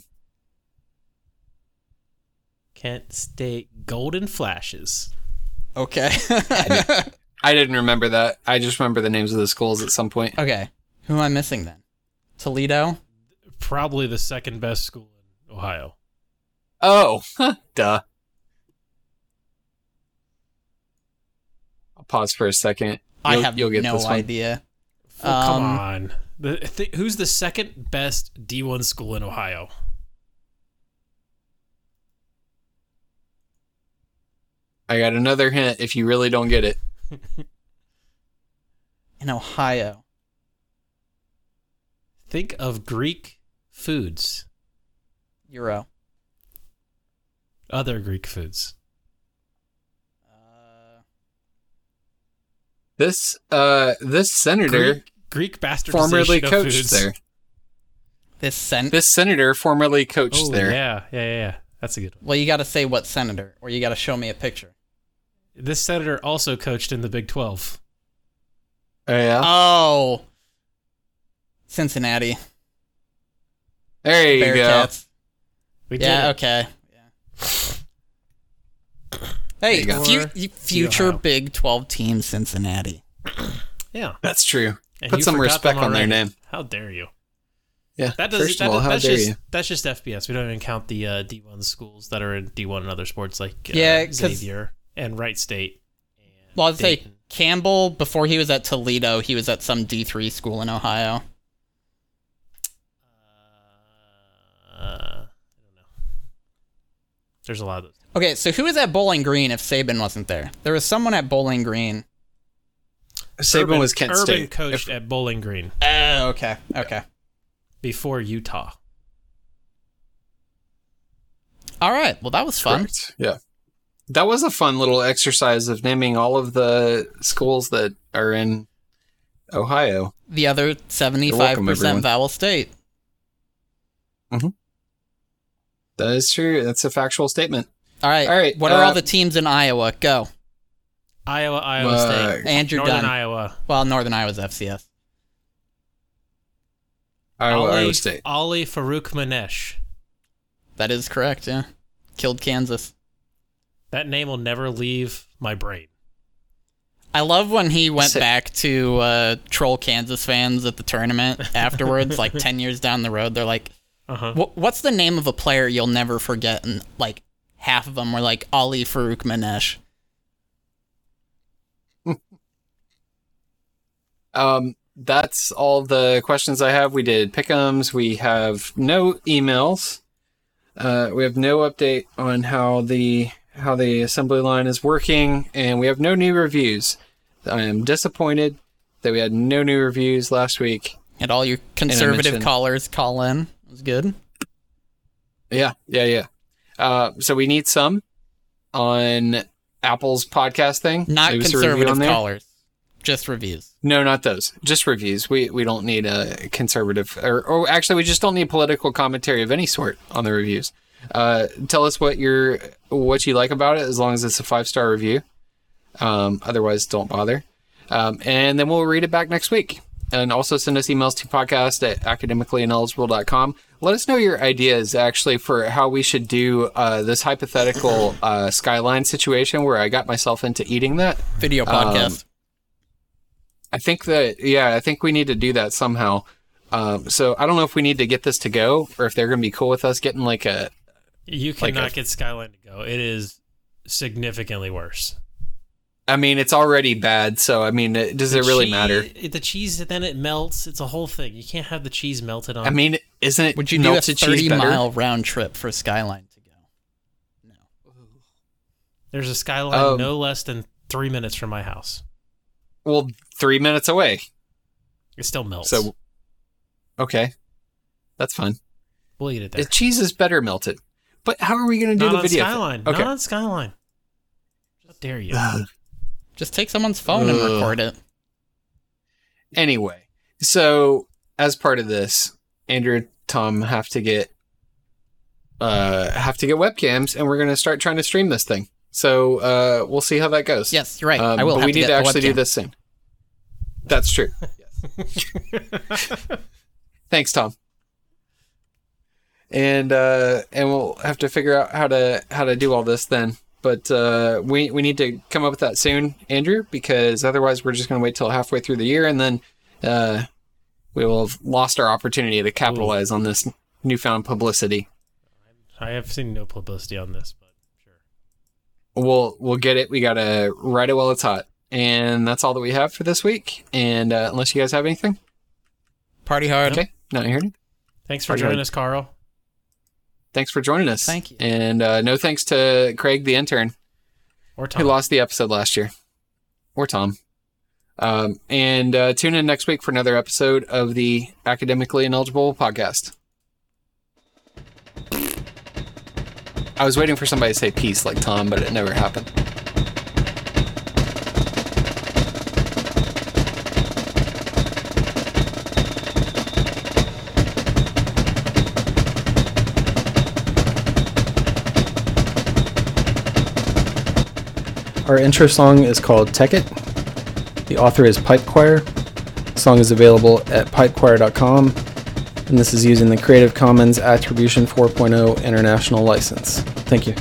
Kent State Golden Flashes. okay. I didn't remember that. I just remember the names of the schools at some point. okay. Who am I missing then? Toledo? Probably the second best school in Ohio. Oh, duh. I'll pause for a second. I You'll- have you'll get no this one. idea. Well, come Um, on. The, th- who's the second best D1 school in Ohio? I got another hint if you really don't get it. In Ohio. Think of Greek foods. Euro. Other Greek foods. Uh, This uh this senator Greek, Greek bastardization formerly coached foods. there. this sen. This senator formerly coached Oh, there. yeah, yeah, yeah, yeah. That's a good one. well, you got to say what senator, or you got to show me a picture. This senator also coached in the Big 12. Oh yeah. Oh. Cincinnati. there you go. Bearcats. We Yeah, did. okay. Hey, fu- For future Ohio. Big 12 team Cincinnati. Yeah. That's true. And Put some respect on their name. How dare you? Yeah. That does First that, of all, how that's dare just you? that's just FBS. We don't even count the uh, D1 schools that are in D1 and other sports like uh, Yeah, 'cause- Xavier and Wright State. And Well, I'd say Campbell, before he was at Toledo, he was at some D3 school in Ohio. Uh, I don't know. There's a lot of those. Okay, so who was at Bowling Green if Saban wasn't there? There was someone at Bowling Green. Saban Urban, was Kent Urban State. coached If- at Bowling Green Oh, okay, okay. before Utah. All right, well, that was fun. Correct. Yeah. That was a fun little exercise of naming all of the schools that are in Ohio. The other 75% welcome, everyone. Vowel State. Mm-hmm. That is true. That's a factual statement. All right, All right, what are uh, all the teams in Iowa? Go. Iowa, Iowa Uh, State, And you're Northern done. Iowa, Well, Northern Iowa's FCS. Iowa, Ali, Iowa State. Ali Farokhmanesh. That is correct, yeah. Killed Kansas. That name will never leave my brain. I love when he went Sit- back to uh, troll Kansas fans at the tournament afterwards, like 10 years down the road. They're like, Uh-huh. "Wh- what's the name of a player you'll never forget? And like half of them were like Ali Farokhmanesh. Um, that's all the questions I have. We did pickums. We have no emails. Uh, we have no update on how the how the assembly line is working, and we have no new reviews. I am disappointed that we had no new reviews last week. And all your conservative callers call in. Good. Yeah, yeah, yeah. Uh, so we need some on Apple's podcast thing. Not Leave conservative callers. Just reviews. No, not those. Just reviews. We we don't need a conservative, or, or actually, we just don't need political commentary of any sort on the reviews. Uh, tell us what you're what you like about it, as long as it's a five star review. Um, otherwise, don't bother. Um, and then we'll read it back next week. And also send us emails to podcast at academicallyineligible.com. Let us know your ideas actually for how we should do uh, this hypothetical uh, skyline situation where I got myself into eating that. Video podcast. I think that yeah, I think we need to do that somehow. Um, so I don't know if we need to get this to go or if they're going to be cool with us getting like a. You Like cannot a- get Skyline to go. It is significantly worse. I mean, it's already bad, so I mean, it, does it really Cheese- matter? The cheese, then it melts. It's a whole thing. You can't have the cheese melted on. I mean, isn't it Would you do a thirty-mile round trip for Skyline to go? No. There's a Skyline Oh. no less than three minutes from my house. Well, three minutes away. It still melts. So, okay, that's fine. we'll eat it there. The cheese is better melted, but how are we going to do Not the on video? thing? Skyline. Okay. Not on Skyline. How dare you? Just take someone's phone and record it. Anyway, so as part of this, Andrew and Tom have to get uh have to get webcams, and we're going to start trying to stream this thing. So uh we'll see how that goes. Yes, you're right. Um, I will but have we to need get to actually do this soon. That's true. Thanks, Tom. And uh, and we'll have to figure out how to how to do all this then. But uh, we we need to come up with that soon, Andrew, because otherwise we're just going to wait till halfway through the year, and then uh, we will have lost our opportunity to capitalize on this newfound publicity. I have seen no publicity on this, but sure. We'll we'll get it. We gotta write it while it's hot, and that's all that we have for this week. And uh, unless you guys have anything, Party hard. okay, not hearing. Thanks for Okay. joining us, Carl. Thanks for joining us. Thank you. And uh, no thanks to Craig, the intern, Or who Tom. lost the episode last year, or Tom. Um, and uh, tune in next week for another episode of the Academically Ineligible podcast. I was waiting for somebody to say peace like Tom, but it never happened. Our intro song is called Tech It. The author is Pipe Choir. The song is available at pipechoir.com, and this is using the Creative Commons Attribution 4.0 International License. Thank you.